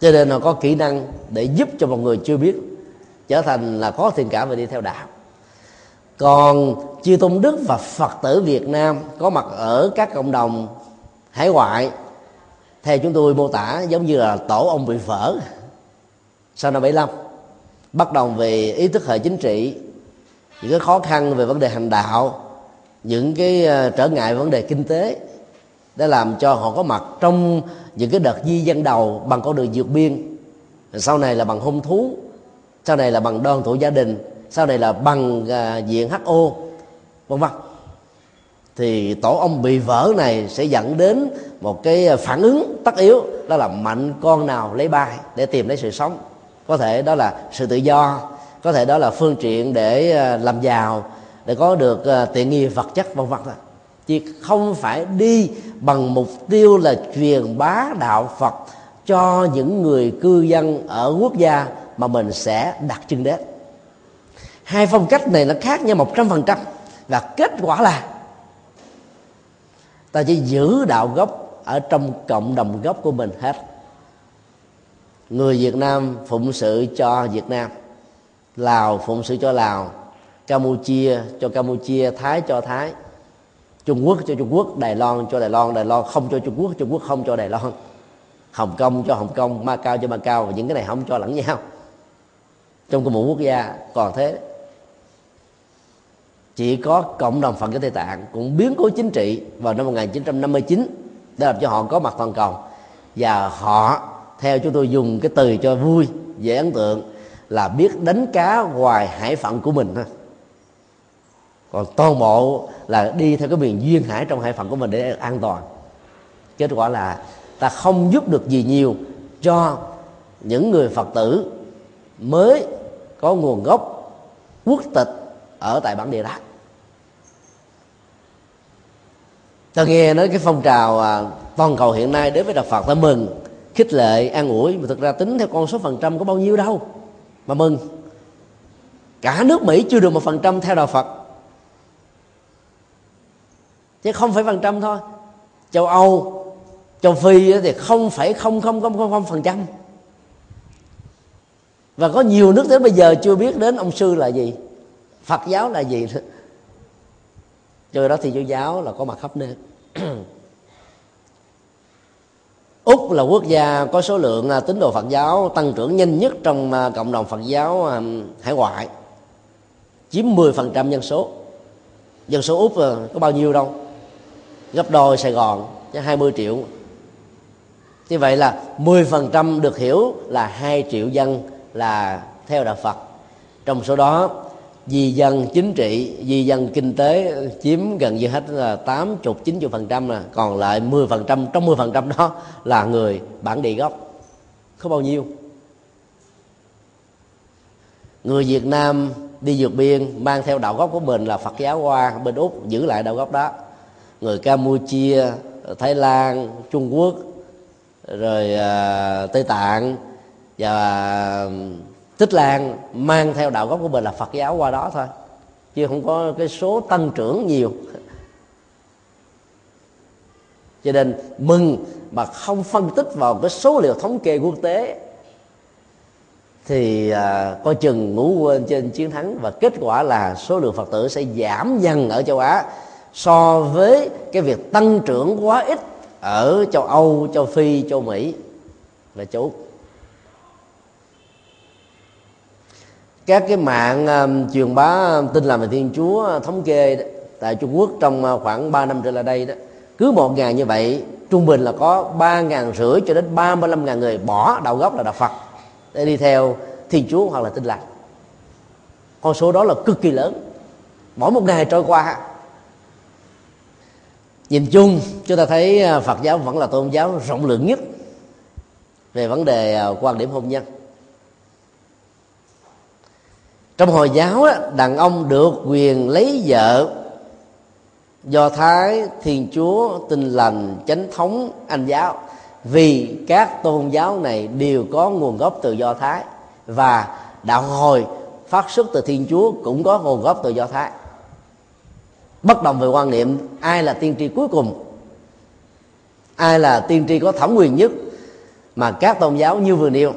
cho nên nó có kỹ năng để giúp cho một người chưa biết trở thành là có thiện cảm và đi theo đạo còn chư tôn đức và phật tử việt nam có mặt ở các cộng đồng hải ngoại, theo chúng tôi mô tả giống như là tổ ông bị phở. sau năm 75 bắt đầu về ý thức hệ chính trị, những cái khó khăn về vấn đề hành đạo, những cái ờ, trở ngại về vấn đề kinh tế để làm cho họ có mặt trong những cái đợt di dân đầu bằng con đường vượt biên. Sau này là bằng hôn thú sau này là bằng đơn tụ gia đình sau này là bằng uh, diện ho vân vân. Thì tổ ông bị vỡ này sẽ dẫn đến một cái phản ứng tất yếu đó là mạnh con nào lấy bài để tìm lấy sự sống. Có thể đó là sự tự do có thể đó là phương tiện để à, làm giàu để có được à, tiện nghi vật chất vân vân thôi chứ không phải đi bằng mục tiêu là truyền bá đạo Phật cho những người cư dân ở quốc gia mà mình sẽ đặt chân đến. Hai phong cách này nó khác nhau một trăm phần trăm và kết quả là ta chỉ giữ đạo gốc ở trong cộng đồng gốc của mình hết. Người việt nam phụng sự cho việt nam, lào phụng sự cho lào, campuchia cho campuchia, thái cho thái trung quốc cho trung quốc, đài loan cho đài loan đài loan không cho trung quốc trung quốc không cho đài loan. Hồng kông cho hồng kông ma cao cho ma cao và những cái này không cho lẫn nhau. Trong cùng một quốc gia còn thế. Chỉ có cộng đồng Phật giáo Tây Tạng cũng biến cố chính trị vào năm 1959 để làm cho họ có mặt toàn cầu. Và họ, theo chúng tôi dùng cái từ cho vui, dễ ấn tượng, là biết đánh cá ngoài hải phận của mình thôi còn toàn bộ là đi theo cái miền duyên hải trong hải phận của mình để an toàn. Kết quả là ta không giúp được gì nhiều cho những người phật tử mới có nguồn gốc quốc tịch ở tại bản địa đó ta nghe nói cái phong trào à, toàn cầu hiện nay đến với đạo phật ta mừng khích lệ an ủi mà thực ra tính theo con số phần trăm có bao nhiêu đâu mà mừng. Cả nước mỹ chưa được một phần trăm theo đạo phật chứ không phải phần trăm thôi. Châu âu, châu phi thì không phải không không không không phần trăm. Và có nhiều nước đến bây giờ chưa biết đến ông sư là gì, phật giáo là gì cho đó thì chúa giáo là có mặt khắp nơi. Úc là quốc gia có số lượng à, tín đồ phật giáo tăng trưởng nhanh nhất trong à, cộng đồng phật giáo à, hải ngoại. Chiếm 10% dân số. Dân số úc có bao nhiêu đâu? Gấp đôi sài gòn, chứ 20 triệu. Như vậy là 10% được hiểu là 2 triệu dân là theo đạo Phật. Trong số đó di dân chính trị di dân kinh tế chiếm gần như hết là tám chục, chín chục phần trăm còn lại 10 phần trăm, trong 10 phần trăm đó là người bản địa gốc. Không bao nhiêu. Người Việt Nam đi vượt biên mang theo đạo gốc của mình là Phật giáo qua bên úc giữ lại đạo gốc đó người Campuchia Thái Lan Trung Quốc rồi uh, Tây Tạng và Tích Lan mang theo đạo gốc của mình là Phật giáo qua đó thôi chứ không có cái số tăng trưởng nhiều. Cho nên mừng mà không phân tích vào cái số liệu thống kê quốc tế thì à, coi chừng ngủ quên trên chiến thắng và kết quả là số lượng phật tử sẽ giảm dần ở châu á so với cái việc tăng trưởng quá ít ở châu âu châu phi châu mỹ và châu úc các cái mạng uh, truyền bá um, tin làm về thiên chúa uh, thống kê tại trung quốc trong uh, khoảng 3 năm trở lại đây đó cứ một ngày như vậy trung bình là có ba ngàn rưỡi cho đến ba mươi lăm ngàn người bỏ đạo gốc là đạo phật để đi theo thiên chúa hoặc là tin lành. Con số đó là cực kỳ lớn. Mỗi một ngày trôi qua nhìn chung, chúng ta thấy à, phật giáo vẫn là tôn giáo rộng lượng nhất về vấn đề à, quan điểm hôn nhân. Trong hồi giáo đàn ông được quyền lấy vợ do thái, thiên chúa tinh lành, chánh thống, anh giáo. Vì các tôn giáo này đều có nguồn gốc từ do thái và đạo hồi phát xuất từ thiên chúa cũng có nguồn gốc từ do thái bất đồng về quan niệm, ai là tiên tri cuối cùng? Ai là tiên tri có thẩm quyền nhất mà các tôn giáo như vừa nêu?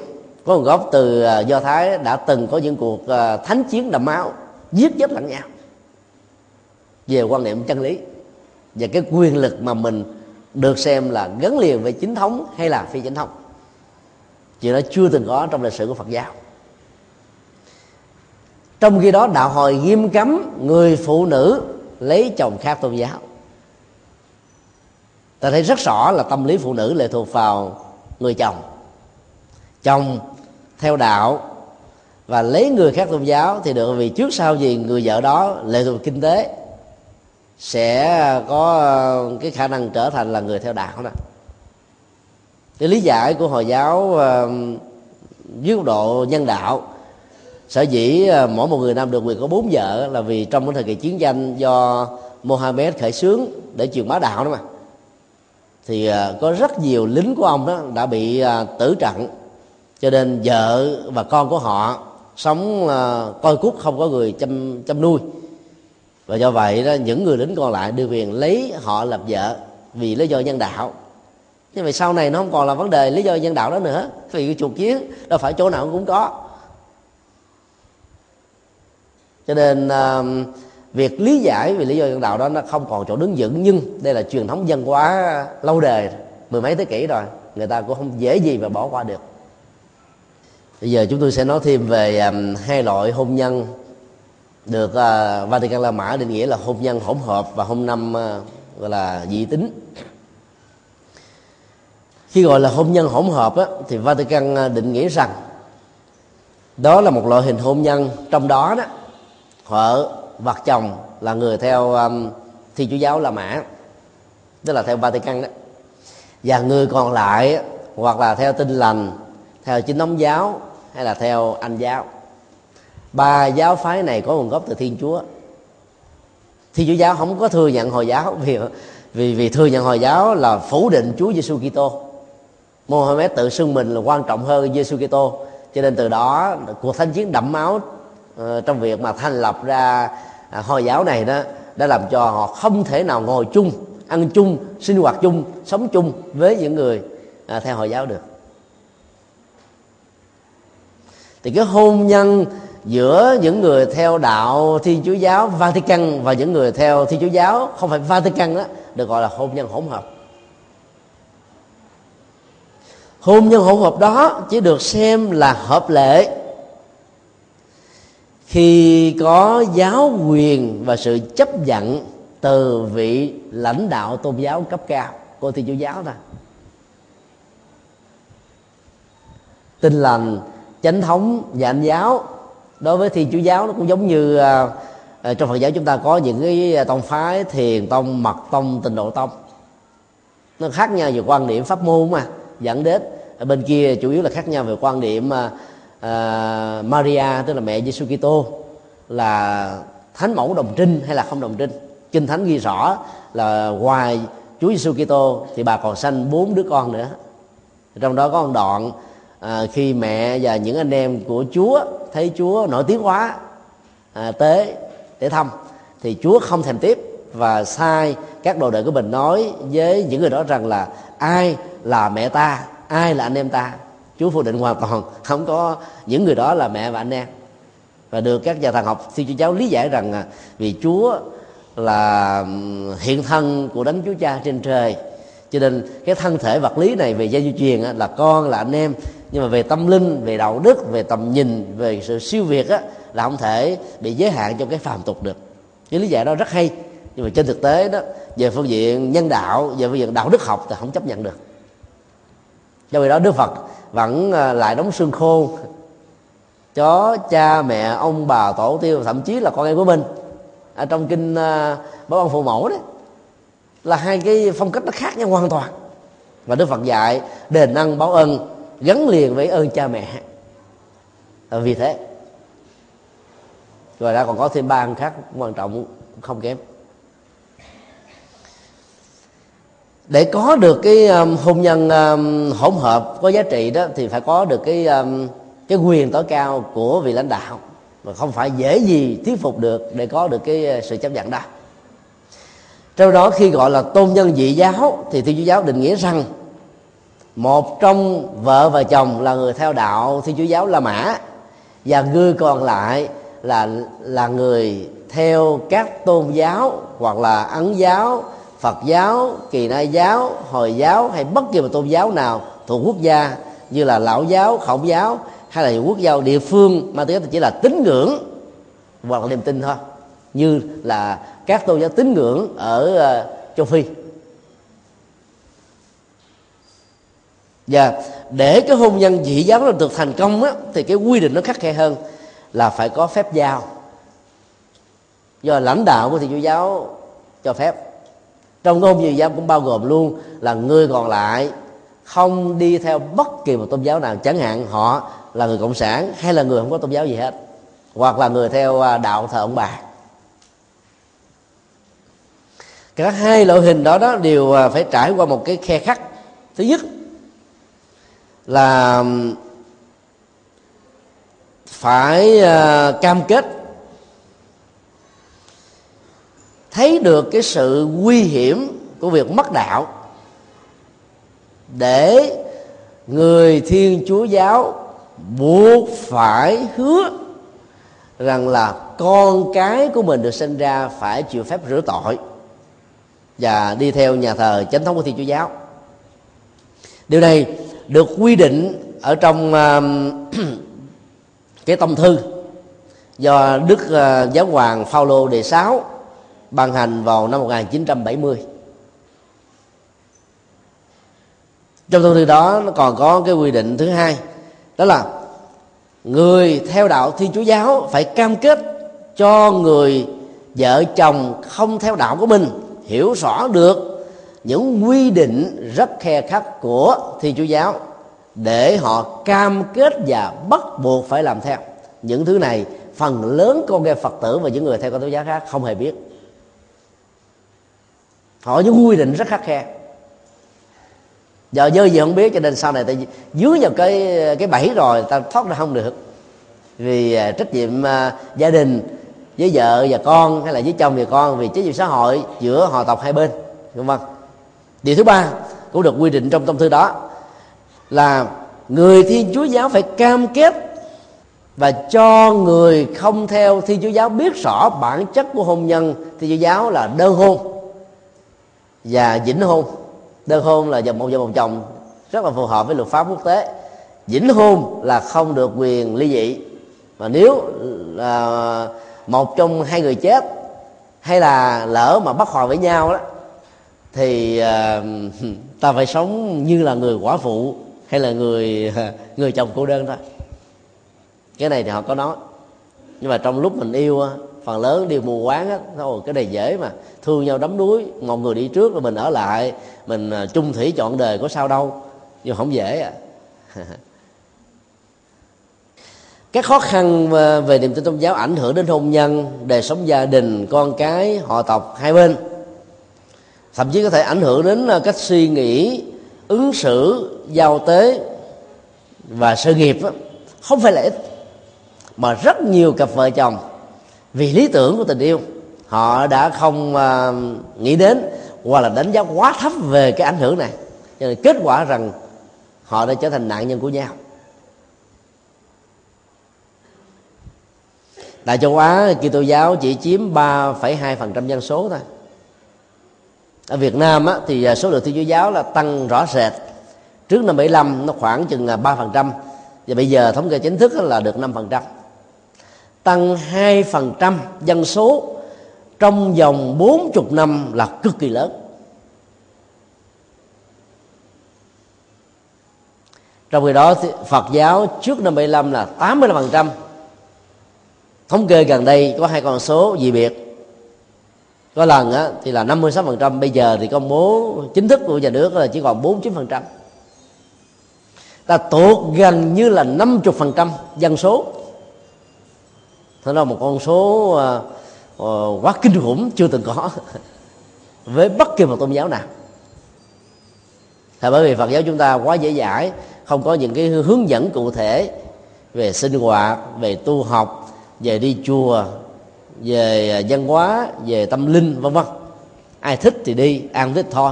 Có nguồn gốc từ à, do thái đã từng có những cuộc à, thánh chiến đẫm máu, giết chết lẫn nhau. Về quan niệm chân lý và cái quyền lực mà mình được xem là gắn liền với chính thống hay là phi chính thống. Chuyện đó chưa từng có trong lịch sử của phật giáo. Trong khi đó, đạo hồi nghiêm cấm, người phụ nữ lấy chồng khác tôn giáo. Ta thấy rất rõ là tâm lý phụ nữ lệ thuộc vào người chồng. Chồng theo đạo và lấy người khác tôn giáo thì được vì trước sau gì người vợ đó lệ thuộc kinh tế sẽ có cái khả năng trở thành là người theo đạo nè cái lý giải của hồi giáo dưới uh, độ nhân đạo sở dĩ à, mỗi một người nam được quyền có bốn vợ là vì trong cái thời kỳ chiến tranh do Mohammed khởi xướng để truyền bá đạo đó mà. Thì à, có rất nhiều lính của ông đó đã bị à, tử trận. Cho nên vợ và con của họ sống coi cút không có người chăm chăm nuôi. Và do vậy đó, những người lính còn lại đưa quyền lấy họ làm vợ vì lý do nhân đạo. Nhưng mà sau này nó không còn là vấn đề lý do nhân đạo đó nữa. Vì cái chuột chiến đâu phải chỗ nào cũng có cho nên uh, việc lý giải về lý do nhân đạo đó nó không còn chỗ đứng vững nhưng đây là truyền thống dân hóa lâu đời mười mấy thế kỷ rồi người ta cũng không dễ gì mà bỏ qua được. Bây giờ chúng tôi sẽ nói thêm về um, hai loại hôn nhân được uh, Vatican La Mã định nghĩa là hôn nhân hỗn hợp và hôn năm uh, gọi là dị tính. Khi gọi là hôn nhân hỗn hợp á, thì Vatican định nghĩa rằng đó là một loại hình hôn nhân trong đó đó vợ vật chồng là người theo um, thiên chúa giáo La Mã tức là theo Vatican đó. Và người còn lại hoặc là theo tinh lành theo chính thống giáo hay là theo anh giáo. Ba giáo phái này có nguồn gốc từ thiên chúa. Thiên chúa giáo không có thừa nhận hồi giáo vì vì vì thừa nhận hồi giáo là phủ định chúa giêsu kitô. Mohammed tự xưng mình là quan trọng hơn giêsu kitô. Cho nên từ đó cuộc thánh chiến đẫm máu Ờ, trong việc mà thành lập ra à, hồi giáo này đó, đã làm cho họ không thể nào ngồi chung, ăn chung, sinh hoạt chung, sống chung với những người à, theo hồi giáo được. Thì cái hôn nhân giữa những người theo đạo thiên chúa giáo vatican và những người theo thiên chúa giáo, không phải vatican đó được gọi là hôn nhân hỗn hợp. Hôn nhân hỗn hợp đó chỉ được xem là hợp lệ khi có giáo quyền và sự chấp nhận từ vị lãnh đạo tôn giáo cấp cao. Của thiên chúa giáo ta tin lành chánh thống và anh giáo. Đối với thiên chúa giáo nó cũng giống như à, à, trong phật giáo chúng ta có những cái à, tông phái thiền tông mật tông tịnh độ tông. Nó khác nhau về quan điểm pháp môn mà dẫn đến. Ở bên kia chủ yếu là khác nhau về quan điểm à, Ờ, Maria tức là mẹ Giêsu Kitô là thánh mẫu đồng trinh hay là không đồng trinh? Kinh thánh ghi rõ là ngoài Chúa Giêsu Kitô thì bà còn sanh bốn đứa con nữa. Trong đó có một đoạn à, khi mẹ và những anh em của Chúa thấy Chúa nổi tiếng quá à, tế để thăm thì Chúa không thèm tiếp. Và sai các đồ đệ của mình nói với những người đó rằng là ai là mẹ ta? Ai là anh em ta? Chúa phủ định hoàn toàn không có những người đó là mẹ và anh em. Và được các nhà thần học siêu chúa giáo lý giải rằng à, vì Chúa là hiện thân của đấng Chúa Cha trên trời. Cho nên cái thân thể vật lý này về gia di truyền à, là con, là anh em. Nhưng mà về tâm linh, về đạo đức, về tầm nhìn, về sự siêu việt, á, là không thể bị giới hạn trong cái phàm tục được. Cái lý giải đó rất hay. Nhưng mà trên thực tế đó, về phương diện nhân đạo, về phương diện đạo đức học thì không chấp nhận được. Do vậy đó đức phật vẫn ờ, lại đóng xương khô. Chó, cha, mẹ, ông, bà, tổ tiên thậm chí là con em của mình. Ở trong kinh ờ, báo ông phụ mẫu đấy là hai cái phong cách nó khác nhau hoàn toàn. Và đức phật dạy, đền ân, báo ân, gắn liền với ơn cha mẹ. Ờ, vì thế. Rồi đã còn có thêm ba ân khác quan trọng không kém. Để có được cái um, hôn nhân um, hỗn hợp có giá trị đó thì phải có được cái um, cái quyền tối cao của vị lãnh đạo. Và không phải dễ gì thuyết phục được để có được cái uh, sự chấp nhận đó. Trong đó khi gọi là tôn nhân dị giáo thì thiên chúa giáo định nghĩa rằng một trong vợ và chồng là người theo đạo thiên chúa giáo la mã và người còn lại là là người theo các tôn giáo hoặc là ấn giáo phật giáo kỳ na giáo hồi giáo hay bất kỳ một tôn giáo nào thuộc quốc gia như là lão giáo khổng giáo hay là quốc giáo địa phương mà tiếng chỉ là tín ngưỡng hoặc là niềm tin thôi như là các tôn giáo tín ngưỡng ở ờ, châu phi. Và để cái hôn nhân dị giáo nó được thành công á, thì cái quy định nó khắc khe hơn là phải có phép giao. Do lãnh đạo của thầy chúa giáo cho phép trong cái hôn nhân dị giáo cũng bao gồm luôn là người còn lại không đi theo bất kỳ một tôn giáo nào. Chẳng hạn họ là người cộng sản hay là người không có tôn giáo gì hết, hoặc là người theo à, đạo thờ ông bà. Cả hai loại hình đó đó đều à, phải trải qua một cái khe khắc. Thứ nhất là phải à, cam kết thấy được cái sự nguy hiểm của việc mất đạo để người thiên chúa giáo buộc phải hứa rằng là con cái của mình được sinh ra phải chịu phép rửa tội và đi theo nhà thờ chánh thống của thiên chúa giáo. Điều này được quy định ở trong uh, cái tông thư do Đức uh, Giáo hoàng Phaolô đề sáu ban hành vào năm 1970. Trong thông tư đó, nó còn có cái quy định thứ hai, đó là người theo đạo Thiên Chúa giáo phải cam kết cho người vợ chồng không theo đạo của mình hiểu rõ được những quy định rất khe khắc của Thiên Chúa giáo để họ cam kết và bắt buộc phải làm theo những thứ này, phần lớn con nghe Phật tử và những người theo con tôn giáo khác không hề biết họ những quy định rất khắc khe. Giờ dơ gì không biết, cho nên sau này ta dưới vào cái cái bẫy rồi ta thoát ra không được. Vì à, trách nhiệm à, gia đình, với vợ và con, hay là với chồng và con, vì trách nhiệm xã hội giữa họ tộc hai bên đúng không điều thứ ba cũng được quy định trong tâm thư đó là người thiên chúa giáo phải cam kết và cho người không theo thiên chúa giáo biết rõ bản chất của hôn nhân thiên chúa giáo là đơn hôn và vĩnh hôn. Đơn hôn là dòng một vợ một chồng rất là phù hợp với luật pháp quốc tế. Vĩnh hôn là không được quyền ly dị. Mà nếu là một trong hai người chết hay là lỡ mà bắt hòa với nhau đó thì uh, ta phải sống như là người quả phụ hay là người người chồng cô đơn thôi. Cái này thì họ có nói. Nhưng mà trong lúc mình yêu phần lớn đều mù quáng á, thôi, cái này dễ mà. Thương nhau đấm đuối, một người đi trước rồi mình ở lại, mình à, chung thủy chọn đời có sao đâu, nhưng không dễ à. Các khó khăn về niềm tin tôn giáo ảnh hưởng đến hôn nhân, đời sống gia đình, con cái, họ tộc, hai bên. Thậm chí có thể ảnh hưởng đến à, cách suy nghĩ, ứng xử, giao tế và sự nghiệp không phải là ít, mà rất nhiều cặp vợ chồng vì lý tưởng của tình yêu. Họ đã không uh, nghĩ đến hoặc là đánh giá quá thấp về cái ảnh hưởng này. Cho nên kết quả rằng họ đã trở thành nạn nhân của nhau. Tại châu Á Kitô giáo chỉ chiếm 3,2% dân số thôi. Ở Việt Nam á, thì à, số lượng Thiên Chúa giáo là tăng rõ rệt. Trước năm 75 nó khoảng chừng là 3% và bây giờ thống kê chính thức là được 5% tăng 2% dân số trong vòng 40 năm là cực kỳ lớn. Trong khi đó Phật giáo trước năm 75 là 85% thống kê gần đây có hai con số dị biệt. Có lần á, thì là 56% bây giờ thì công bố chính thức của nhà nước là chỉ còn 49% ta tụt gần như là 50% dân số thế là một con số uh, quá kinh khủng chưa từng có. Với bất kỳ một tôn giáo nào. Là bởi vì Phật giáo chúng ta quá dễ dãi không có những cái hướng dẫn cụ thể về sinh hoạt về tu học về đi chùa về văn hóa về tâm linh vân vân. Ai thích thì đi ăn thích thôi.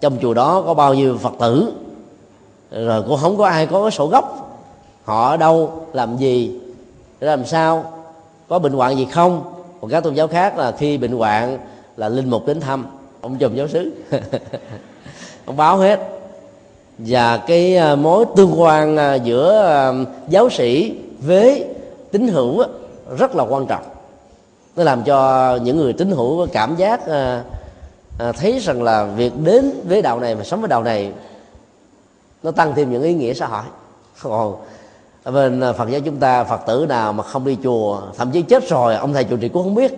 Trong chùa đó có bao nhiêu phật tử rồi cũng không có ai có cái sổ gốc. Họ ở đâu làm gì làm sao có bệnh hoạn gì không? Còn các tôn giáo khác là khi bệnh hoạn là linh mục đến thăm. Ông chùm giáo sứ. Ông báo hết. Và cái à, mối tương quan à, giữa à, giáo sĩ với tín hữu rất là quan trọng. Nó làm cho những người tín hữu có cảm giác thấy rằng là việc đến với đạo này và sống với đạo này, nó tăng thêm những ý nghĩa xã hội. Còn ở bên à, phật giáo chúng ta, phật tử nào mà không đi chùa, thậm chí chết rồi, ông thầy chủ trì cũng không biết.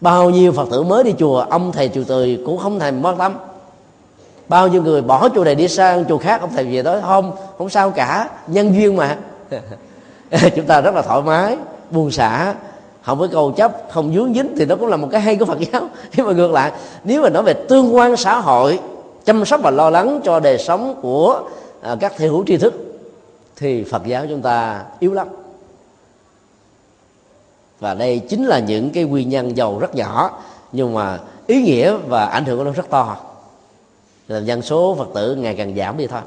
Bao nhiêu phật tử mới đi chùa, ông thầy chủ trì cũng không thèm quan tâm. Bao nhiêu người bỏ chùa này đi sang chùa khác, ông thầy về đó không không sao cả, nhân duyên mà. Chúng ta rất là thoải mái buông xả, không với cầu chấp, không dướng dính thì nó cũng là một cái hay của phật giáo. Nhưng mà ngược lại, nếu mà nói về tương quan xã hội, chăm sóc và lo lắng cho đời sống của à, các thế hữu tri thức thì phật giáo chúng ta yếu lắm. Và đây chính là những cái nguyên nhân giàu rất nhỏ, nhưng mà ý nghĩa và ảnh hưởng của nó rất to. Làm dân số phật tử ngày càng giảm đi thôi.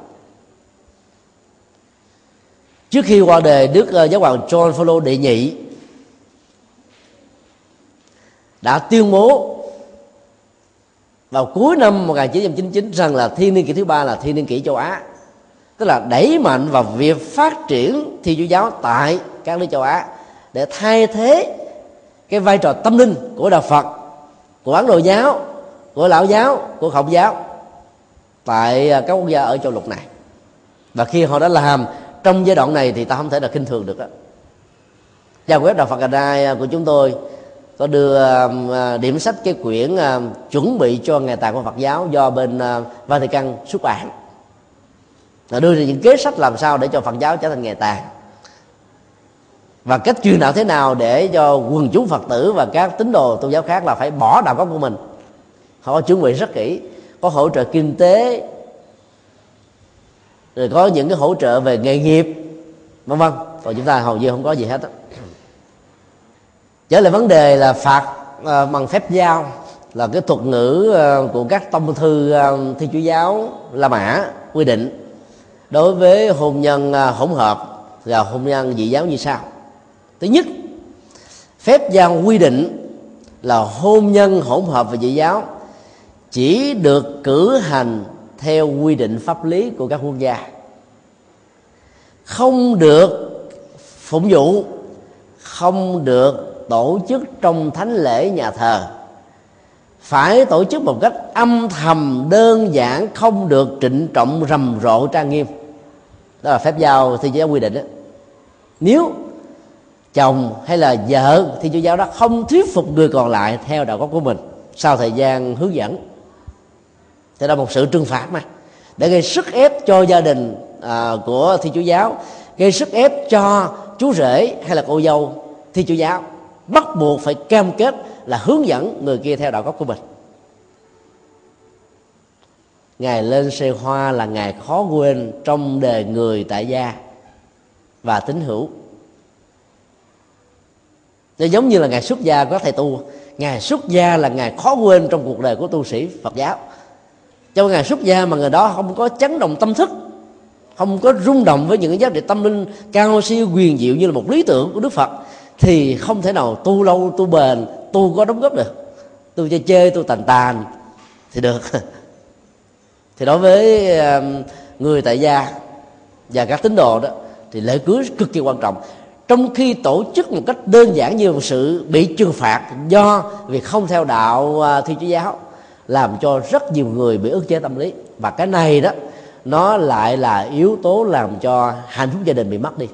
Trước khi qua đời, đức ờ, giáo hoàng John Paul đệ nhị đã tuyên bố vào cuối năm 1999 rằng là thiên niên kỷ thứ ba là thiên niên kỷ châu Á tức là đẩy mạnh vào việc phát triển thi chúa giáo tại các nước châu Á để thay thế cái vai trò tâm linh của đạo Phật, của Ấn Độ giáo, của Lão giáo, của Khổng giáo tại à, các quốc gia ở châu lục này. Và khi họ đã làm, trong giai đoạn này thì ta không thể là kinh thường được đó trang web đạo Phật Cà Rai à, của chúng tôi có đưa à, điểm sách cái quyển chuẩn bị cho ngày tàn của Phật giáo do bên Vatican xuất bản là đưa ra những kế sách làm sao để cho Phật giáo trở thành nghề tàn. Và cách truyền đạo thế nào để cho quần chúng Phật tử và các tín đồ tôn giáo khác là phải bỏ đạo gốc của mình. Họ chuẩn bị rất kỹ có hỗ trợ kinh tế rồi có những cái hỗ trợ về nghề nghiệp vân vân. Còn chúng ta hầu như không có gì hết đó. trở lại vấn đề là phạt uh, bằng phép giao là cái thuật ngữ uh, của các tông thư uh, thi chúa giáo la mã quy định đối với hôn nhân à, hỗn hợp và hôn nhân dị giáo như sau. Thứ nhất, phép giao quy định là hôn nhân, hỗn hợp và dị giáo chỉ được cử hành theo quy định pháp lý của các quốc gia. Không được phụng vụ, không được tổ chức trong thánh lễ nhà thờ phải tổ chức một cách âm thầm đơn giản không được trịnh trọng rầm rộ trang nghiêm. Đó là phép giao thì giáo quy định đó. Nếu chồng hay là vợ thì chúa giáo đó không thuyết phục người còn lại theo đạo gốc của mình sau thời gian hướng dẫn thì là một sự trừng phạt mà. Để gây sức ép cho gia đình à, của thi chúa giáo gây sức ép cho chú rể hay là cô dâu thi chúa giáo bắt buộc phải cam kết là hướng dẫn người kia theo đạo gốc của mình. Ngày lên xe hoa là ngày khó quên trong đời người tại gia và tín hữu. Nó giống như là ngày xuất gia có thầy tu. Ngày xuất gia là ngày khó quên trong cuộc đời của tu sĩ phật giáo. Trong ngày xuất gia mà người đó không có chấn động tâm thức, không có rung động với những cái giá trị tâm linh cao siêu quyền diệu như là một lý tưởng của đức phật thì không thể nào tu lâu, tu bền, tu có đóng góp được. Tu chơi chơi, tu tàn tàn, thì được. Thì đối với um, người tại gia và các tín đồ đó, thì lễ cưới cực kỳ quan trọng. Trong khi tổ chức một cách đơn giản như một sự bị trừng phạt do việc không theo đạo à, Thiên thi chúa giáo, làm cho rất nhiều người bị ức chế tâm lý. Và cái này đó, nó lại là yếu tố làm cho hạnh phúc gia đình bị mất đi.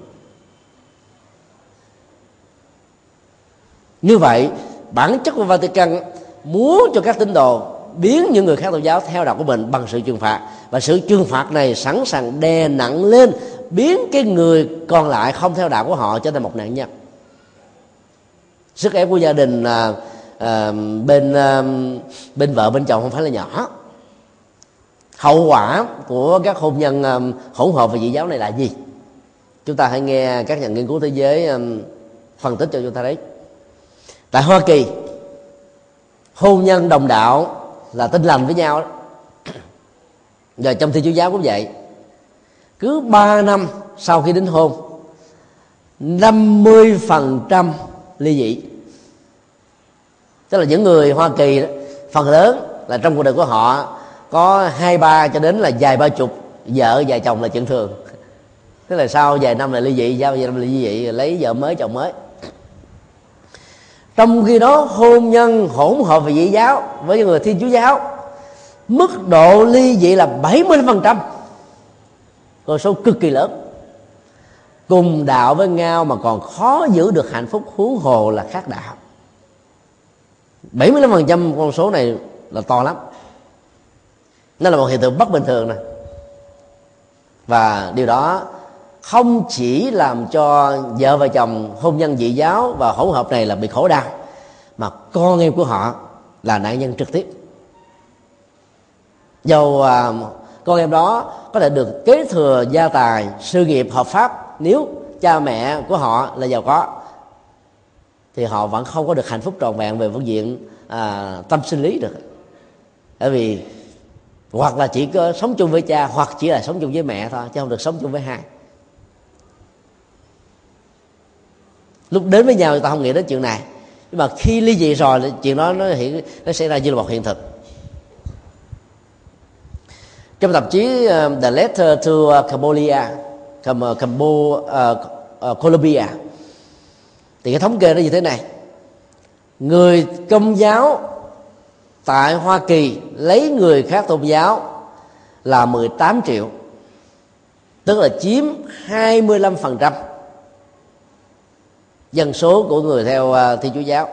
Như vậy bản chất của Vatican muốn cho các tín đồ biến những người khác tôn giáo theo đạo của mình bằng sự trừng phạt. Và sự trừng phạt này sẵn sàng đè nặng lên biến cái người còn lại không theo đạo của họ trở thành một nạn nhân. Sức ép của gia đình à, à, bên à, bên vợ bên chồng không phải là nhỏ. Hậu quả của các hôn nhân à, hỗn hợp về dị giáo này là gì? Chúng ta hãy nghe các nhà nghiên cứu thế giới à, phân tích cho chúng ta đấy tại hoa kỳ hôn nhân đồng đạo là tin lành với nhau và rồi trong thi chúa giáo cũng vậy. Cứ 3 năm sau khi đính hôn 50% ly dị. Tức là những người Hoa Kỳ đó, phần lớn là trong cuộc đời của họ có hai ba cho đến là vài ba chục vợ vài chồng là chuyện thường. Tức là sau vài năm là ly dị sau vài năm là ly dị lấy vợ mới chồng mới trong khi đó, hôn nhân hỗn hợp về dị giáo với những người thiên chúa giáo, mức độ ly dị là 70% con số cực kỳ lớn. Cùng đạo với nhau mà còn khó giữ được hạnh phúc huống hồ là khác đạo. 75% con số này là to lắm. Nó là một hiện tượng bất bình thường này và điều đó không chỉ làm cho vợ và chồng hôn nhân dị giáo và hỗn hợp này là bị khổ đau mà con em của họ là nạn nhân trực tiếp. Dầu à, con em đó có thể được kế thừa gia tài sự nghiệp hợp pháp nếu cha mẹ của họ là giàu có thì họ vẫn không có được hạnh phúc trọn vẹn về phương diện à, tâm sinh lý được. Bởi vì hoặc là chỉ có sống chung với cha hoặc chỉ là sống chung với mẹ thôi chứ không được sống chung với hai. Lúc đến với nhau người ta không nghĩ đến chuyện này. Nhưng mà khi ly dị rồi chuyện đó nó hiện nó xảy ra như là một hiện thực. Trong tạp chí uh, The Letter to ờ, Cambodia Cam, ờ, Cambo, uh, uh, Colombia thì cái thống kê nó như thế này. Người công giáo tại Hoa Kỳ lấy người khác tôn giáo là 18 triệu tức là chiếm 25% dân số của người theo à, uh, Thiên Chúa giáo.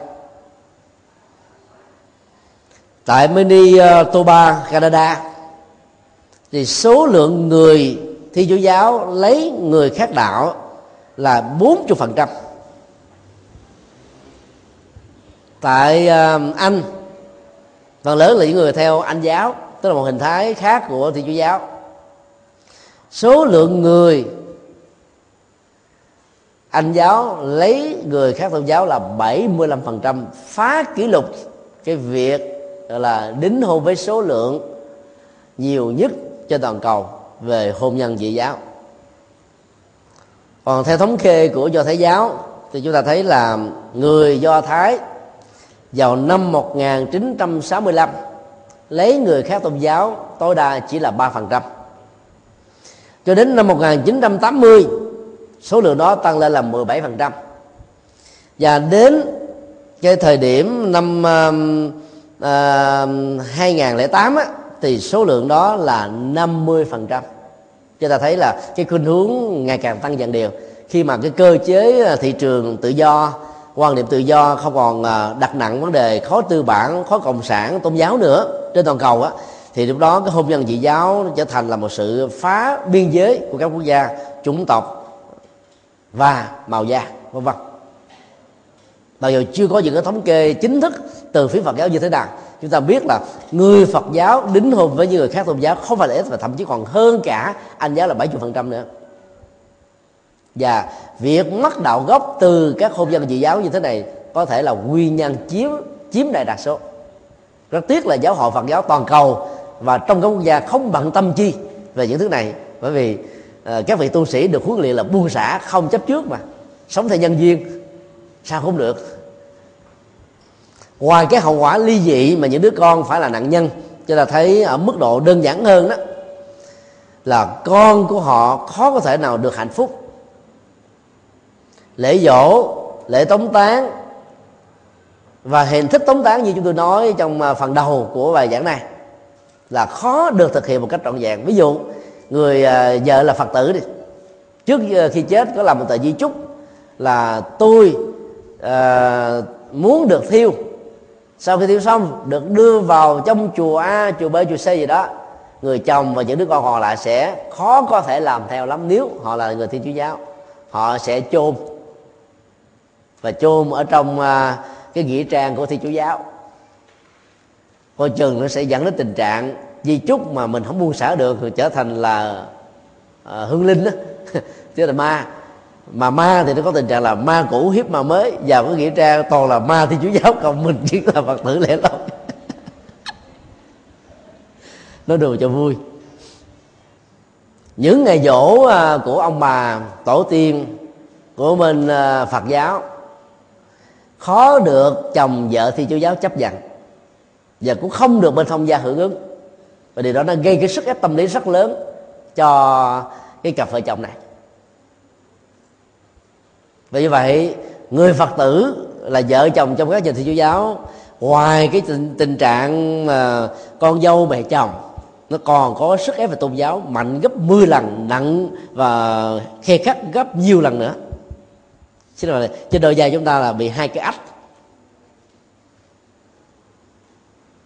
Tại Manitoba, à, Canada thì số lượng người Thiên Chúa giáo lấy người khác đạo là 40% tại uh, Anh phần lớn là những người theo Anh giáo tức là một hình thái khác của Thiên Chúa giáo. Số lượng người anh giáo lấy người khác tôn giáo là 75% phá kỷ lục cái việc là đính hôn với số lượng nhiều nhất trên toàn cầu về hôn nhân dị giáo còn theo thống kê của do thái giáo thì chúng ta thấy là người do thái vào năm 1965 lấy người khác tôn giáo tối đa chỉ là 3%. Cho đến năm 1980 số lượng đó tăng lên là 17% và đến cái thời điểm năm uh, uh, 2008 á, thì số lượng đó là 50% chúng ta thấy là cái khuynh hướng ngày càng tăng dần đều. Khi mà cái cơ chế à, thị trường tự do quan niệm tự do không còn à, đặt nặng vấn đề khó tư bản khó cộng sản tôn giáo nữa trên toàn cầu á thì lúc đó cái hôn nhân dị giáo trở thành là một sự phá biên giới của các quốc gia chủng tộc và màu da, vân vân. Mặc dù chưa có những cái thống kê chính thức từ phía Phật giáo như thế nào, chúng ta biết là người Phật giáo đính hôn với những người khác tôn giáo không phải là ít và thậm chí còn hơn cả anh giáo là 70% nữa. Và việc mất đạo gốc từ các hôn nhân dị giáo như thế này có thể là nguyên nhân chiếm chiếm đại đa số. Rất tiếc là giáo hội Phật giáo toàn cầu và trong các quốc gia không bận tâm chi về những thứ này, bởi vì Ờ, các vị tu sĩ được huấn luyện là buông xả, không chấp trước mà. Sống theo nhân duyên, sao không được? Ngoài cái hậu quả ly dị mà những đứa con phải là nạn nhân, cho là thấy ở mức độ đơn giản hơn đó, là con của họ khó có thể nào được hạnh phúc. Lễ dỗ, lễ tống tán, và hình thức tống tán như chúng tôi nói trong à, phần đầu của bài giảng này là khó được thực hiện một cách trọn vẹn. Ví dụ người à, vợ là phật tử đi. Trước à, khi chết có làm một tờ di chúc là tôi à, muốn được thiêu. Sau khi thiêu xong được đưa vào trong chùa a chùa b chùa c gì đó người chồng và những đứa con họ lại sẽ khó có thể làm theo lắm nếu họ là người thiên chúa giáo. Họ sẽ chôn và chôn ở trong à, cái nghĩa trang của thiên chúa giáo. Coi chừng nó sẽ dẫn đến tình trạng di chúc mà mình không buông xả được thì trở thành là à, hương linh đó. Chứ là ma. Mà ma thì nó có tình trạng là ma cũ hiếp ma mới. Vào cái nghĩa trang toàn là ma thì chúa giáo còn mình chỉ là phật tử lẻ loi. Nó đùa cho vui. Những ngày dỗ à, của ông bà tổ tiên của mình à, phật giáo khó được chồng vợ thì chúa giáo chấp nhận và cũng không được bên thông gia hưởng ứng và điều đó nó gây cái sức ép tâm lý rất lớn cho cái cặp vợ chồng này. Vì vậy người phật tử là vợ chồng trong các trường thi chúa giáo ngoài cái tình, tình trạng mà con dâu mẹ chồng nó còn có sức ép về tôn giáo mạnh gấp 10 lần nặng và khe khắc gấp nhiều lần nữa. Xin lỗi trên đời dài chúng ta là bị hai cái ách.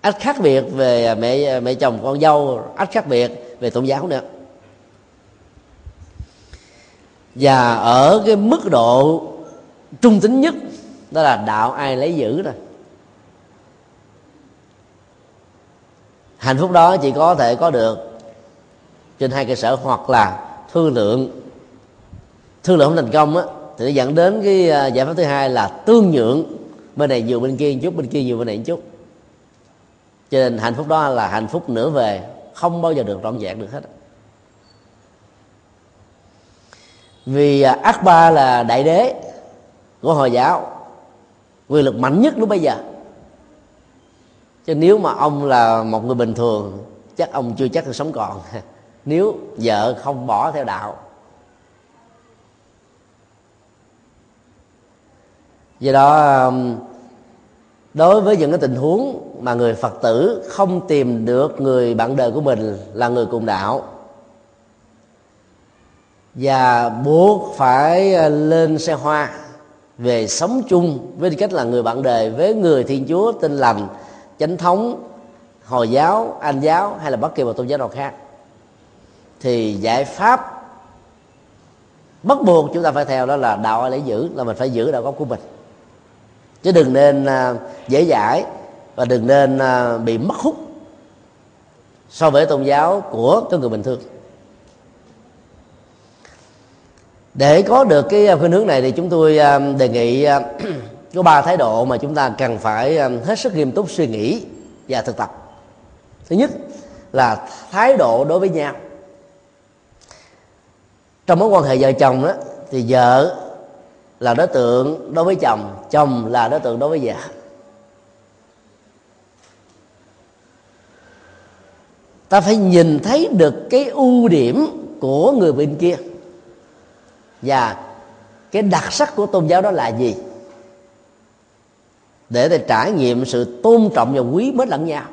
Ách khác biệt về à, mẹ à, mẹ chồng con dâu, ách khác biệt về tôn giáo nữa. Và ở cái mức độ trung tính nhất, đó là đạo ai lấy giữ rồi hạnh phúc đó chỉ có thể có được trên hai cơ sở, hoặc là thương lượng. Thương lượng không thành công á, thì nó dẫn đến cái à, giải pháp thứ hai là tương nhượng. Bên này nhiều bên kia một chút, bên kia nhiều bên này một chút cho nên hạnh phúc đó là hạnh phúc nửa về, không bao giờ được trọn vẹn được hết. Vì à, ác ba là đại đế của hồi giáo, quyền lực mạnh nhất lúc bây giờ. Chứ nếu mà ông là một người bình thường, chắc ông chưa chắc được sống còn. Nếu vợ không bỏ theo đạo. Do đó đối với những cái tình huống mà người phật tử không tìm được người bạn đời của mình là người cùng đạo, và buộc phải ờ, lên xe hoa về sống chung với tư cách là người bạn đời với người thiên chúa tin lành, chánh thống, hồi giáo anh giáo hay là bất kỳ một tôn giáo nào khác. Thì giải pháp bắt buộc chúng ta phải theo đó là đạo ai lấy giữ là mình phải giữ đạo gốc của mình chứ đừng nên à, dễ dãi và đừng nên à, bị mất hút so với tôn giáo của cái người bình thường. Để có được cái à, khuynh hướng này thì chúng tôi đề nghị có ba thái độ mà chúng ta cần phải hết sức nghiêm túc suy nghĩ và thực tập. Thứ nhất là thái độ đối với nhau. Trong mối quan hệ vợ chồng đó thì vợ là đối tượng đối với chồng chồng là đối tượng đối với vợ. Ta phải nhìn thấy được cái ưu điểm của người bên kia. Và cái đặc sắc của tôn giáo đó là gì? Để ta trải nghiệm sự tôn trọng và quý mến lẫn nhau.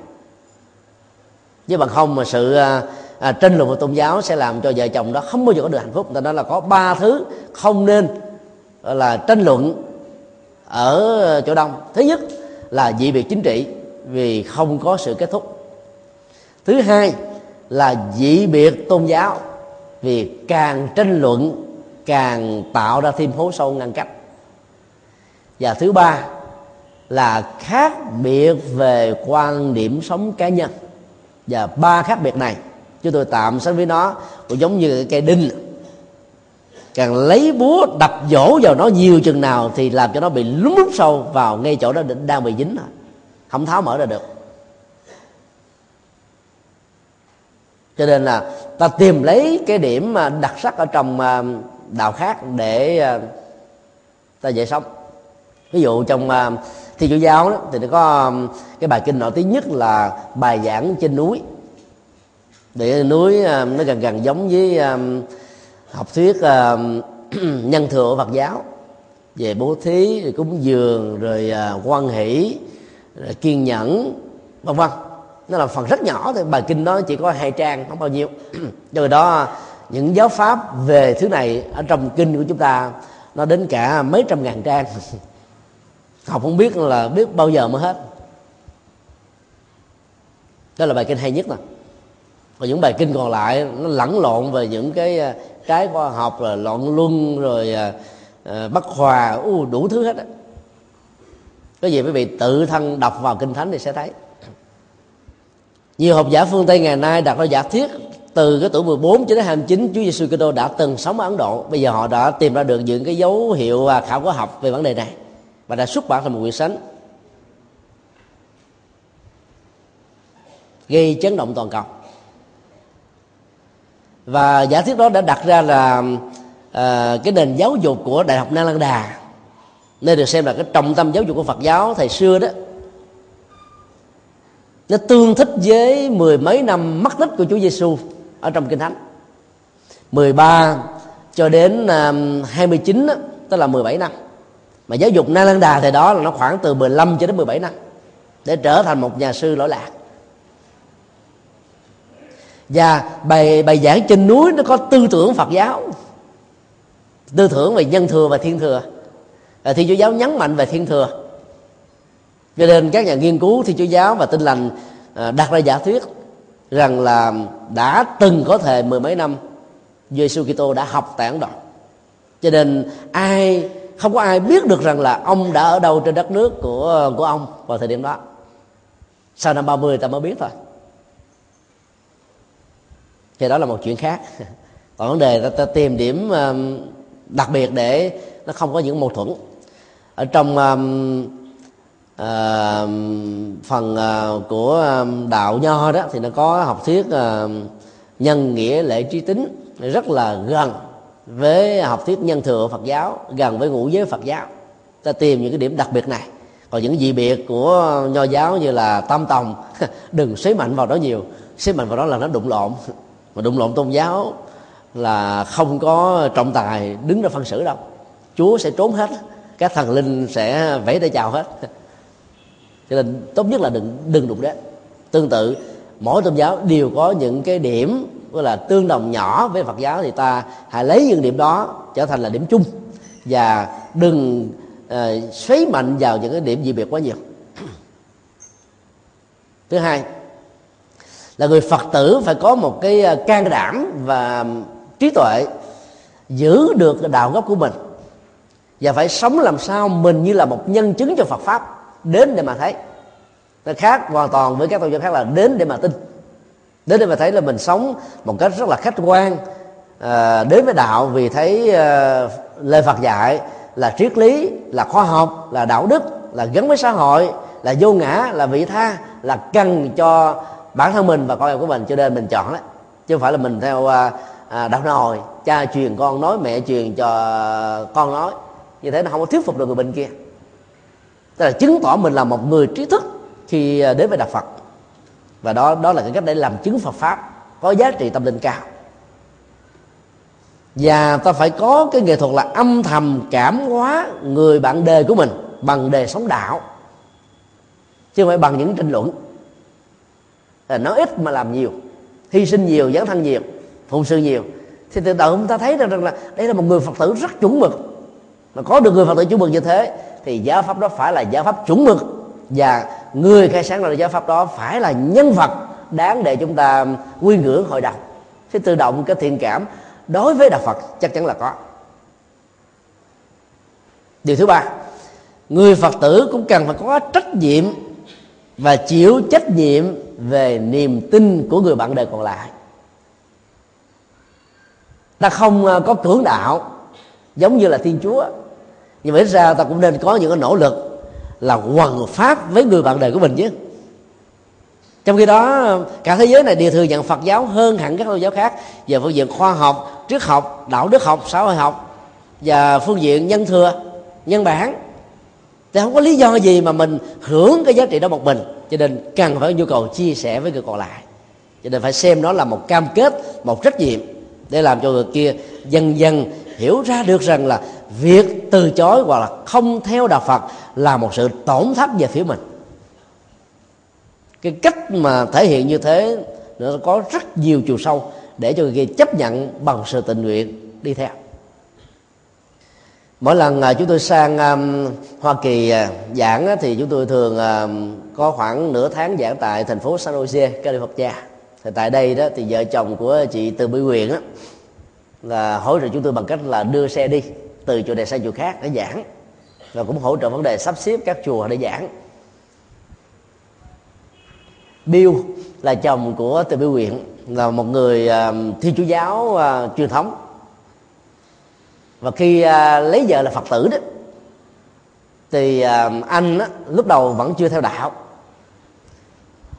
Chứ bằng không mà sự à, à tranh luận về tôn giáo sẽ làm cho vợ chồng đó không bao giờ có được hạnh phúc. Ta nói là có ba thứ không nên là tranh luận ở chỗ đông. Thứ nhất là dị biệt chính trị, vì không có sự kết thúc. Thứ hai là dị biệt tôn giáo, vì càng tranh luận, càng tạo ra thêm hố sâu ngăn cách. Và thứ ba là khác biệt về quan điểm sống cá nhân. Và ba khác biệt này, chúng tôi tạm sánh với nó, cũng giống như cây đinh càng lấy búa đập dỗ vào nó nhiều chừng nào thì làm cho nó bị lún lún sâu vào ngay chỗ đó đang bị dính không tháo mở ra được. Cho nên là ta tìm lấy cái điểm à, đặc sắc ở trong à, đạo khác để à, ta dễ sống. Ví dụ trong thi chúa giáo đó, thì nó có cái bài kinh nổi tiếng nhất là bài giảng trên núi. Để núi nó gần gần giống với học thuyết ờ, nhân thừa của Phật giáo, về bố thí, rồi cúng dường, rồi ờ, quan hỷ, rồi kiên nhẫn, vân vân. Nó là phần rất nhỏ thôi, bài kinh đó chỉ có hai trang, không bao nhiêu. Do đó, những giáo pháp về thứ này ở trong kinh của chúng ta, nó đến cả mấy trăm ngàn trang. Học không biết là biết bao giờ mới hết. Đó là bài kinh hay nhất nè. Còn những bài kinh còn lại, nó lẫn lộn về những cái ờ, cái trái khoa học là loạn luân rồi à, à bất hòa u đủ thứ hết á. Có gì quý vị tự thân đọc vào kinh thánh thì sẽ thấy. Nhiều học giả phương Tây ngày nay đặt ra giả thiết từ cái tuổi 14 cho đến 29 Chúa Giêsu Kitô đã từng sống ở Ấn Độ. Bây giờ họ đã tìm ra được những cái dấu hiệu và khảo cổ học về vấn đề này và đã xuất bản thành một quyển sách gây chấn động toàn cầu và giả thuyết đó đã đặt ra là à, cái nền giáo dục của đại học Nalanda nên được xem là cái trọng tâm giáo dục của Phật giáo thời xưa đó nó tương thích với mười mấy năm mất tích của Chúa Giêsu ở trong kinh thánh. 13 cho đến uh, 29 đó, tức là 17 năm. Mà giáo dục Na Lan Đà thì đó là nó khoảng từ 15 cho đến 17 năm để trở thành một nhà sư lỗi lạc và bài bài giảng trên núi nó có tư tưởng Phật giáo. Tư tưởng về nhân thừa và thiên thừa. Thiên chúa giáo nhấn mạnh về thiên thừa. Cho nên các nhà nghiên cứu thiên chúa giáo và tinh lành à, đặt ra giả thuyết rằng là đã từng có thể mười mấy năm Giêsu Kitô đã học tại Ấn Độ cho nên ai không có ai biết được rằng là ông đã ở đâu trên đất nước của của ông vào thời điểm đó. Sau năm 30 ta mới biết thôi thì đó là một chuyện khác. Còn vấn đề ta, ta tìm điểm um, đặc biệt để nó không có những mâu thuẫn. Ở trong um, uh, phần uh, của um, đạo nho đó thì nó có học thuyết uh, nhân nghĩa lễ trí tính rất là gần với học thuyết nhân thừa Phật giáo gần với ngũ giới Phật giáo. Ta tìm những cái điểm đặc biệt này. Còn những dị biệt của nho giáo như là tam tòng đừng xế mạnh vào đó nhiều xế mạnh vào đó là nó đụng lộn. mà đụng lộn tôn giáo là không có trọng tài đứng ra phân xử đâu. Chúa sẽ trốn hết các thần linh sẽ vẫy tay chào hết. Cho nên tốt nhất là đừng đừng đụng đến. Tương tự mỗi tôn giáo đều có những cái điểm gọi là tương đồng nhỏ với Phật giáo thì ta hãy lấy những điểm đó trở thành là điểm chung. Và đừng uh, xoáy mạnh vào những cái điểm dị biệt quá nhiều. Thứ hai là người phật tử phải có một cái à, can đảm và trí tuệ giữ được đạo gốc của mình. Và phải sống làm sao mình như là một nhân chứng cho Phật pháp đến để mà thấy. Nó khác hoàn toàn với các tôn giáo khác là đến để mà tin. Đến để mà thấy là mình sống một cách rất là khách quan à, đến với đạo vì thấy à, lời Phật dạy là triết lý là khoa học là đạo đức là gắn với xã hội là vô ngã là vị tha là cần cho bản thân mình và con em của mình cho nên mình chọn đấy chứ không phải là mình theo à, à, đạo nồi cha truyền con nói mẹ truyền cho con nói. Như thế nó không có thuyết phục được người bên kia. Tức là chứng tỏ mình là một người trí thức khi à, đến với đạo phật. Và đó đó là cái cách để làm chứng phật pháp có giá trị tâm linh cao. Và ta phải có cái nghệ thuật là âm thầm cảm hóa người bạn đề của mình bằng đề sống đạo. Chứ không phải bằng những tranh luận. Ờ, nói ít mà làm nhiều. Hy sinh nhiều dấn thân nhiều, phụng sự nhiều. Thì tự động chúng ta thấy rằng là đây là một người phật tử rất chuẩn mực. Mà có được người phật tử chuẩn mực như thế, thì giáo pháp đó phải là giáo pháp chuẩn mực. Và người khai sáng ra giáo pháp đó phải là nhân vật đáng để chúng ta quy ngưỡng hội đồng. Thì tự động cái thiện cảm đối với đạo phật, chắc chắn là có. Điều thứ ba, người phật tử cũng cần phải có trách nhiệm và chịu trách nhiệm về niềm tin của người bạn đời còn lại. Ta không à, có cưỡng đạo, giống như là thiên chúa. Nhưng mà ít ra ta cũng nên có những cái nỗ lực là hoàn pháp với người bạn đời của mình chứ trong khi đó, cả thế giới này đều thừa nhận phật giáo hơn hẳn các tôn giáo khác về phương diện khoa học, triết học, đạo đức học, xã hội học và phương diện nhân thừa, nhân bản. Thì không có lý do gì mà mình hưởng cái giá trị đó một mình cho nên cần phải có nhu cầu chia sẻ với người còn lại. Cho nên phải xem nó là một cam kết, một trách nhiệm để làm cho người kia dần dần hiểu ra được rằng là việc từ chối hoặc là không theo đạo phật là một sự tổn thất về phía mình. Cái cách mà thể hiện như thế nó có rất nhiều chiều sâu để cho người kia chấp nhận bằng sự tình nguyện đi theo mỗi lần à, chúng tôi sang à, Hoa Kỳ à, giảng thì chúng tôi thường có khoảng nửa tháng giảng tại thành phố San Jose, California. Thì tại đây đó thì vợ chồng của chị Từ Mỹ Quyền đó, là hỗ trợ chúng tôi bằng cách là đưa xe đi từ chỗ này sang chỗ khác để giảng và cũng hỗ trợ vấn đề sắp xếp các chùa để giảng. Bill là chồng của Từ Mỹ Quyền là một người thi thiên chúa giáo truyền thống và khi à, lấy vợ là phật tử đó thì à, anh á, lúc đầu vẫn chưa theo đạo.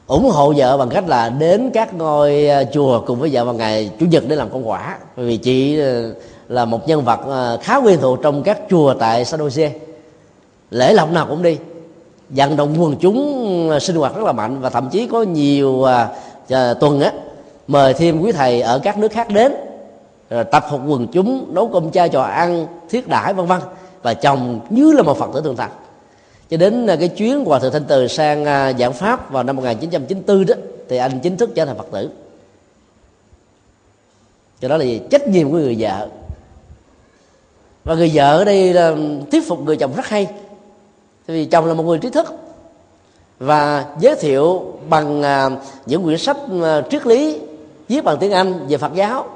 Ủng hộ vợ bằng cách là đến các ngôi à, chùa cùng với vợ vào ngày chủ nhật để làm công quả. Vì chị à, là một nhân vật à, khá quen thuộc trong các chùa tại San Jose lễ lộc nào cũng đi. Vận động quần chúng sinh hoạt rất là mạnh và thậm chí có nhiều uh, tuần á mời thêm quý thầy ở các nước khác đến. Ờ, tập hợp quần chúng, nấu cơm cha cho ăn, thiết đãi, vân vân. Và chồng như là một phật tử thường thành cho đến ờ, cái chuyến hòa thượng thanh từ sang ờ, giảng pháp vào năm 1994 đó, thì anh chính thức trở thành phật tử. Cho đó là gì? trách nhiệm của người vợ. Và người vợ ở đây là thuyết phục người chồng rất hay. Vì chồng là một người trí thức. Và giới thiệu bằng những quyển sách triết lý viết bằng tiếng anh về phật giáo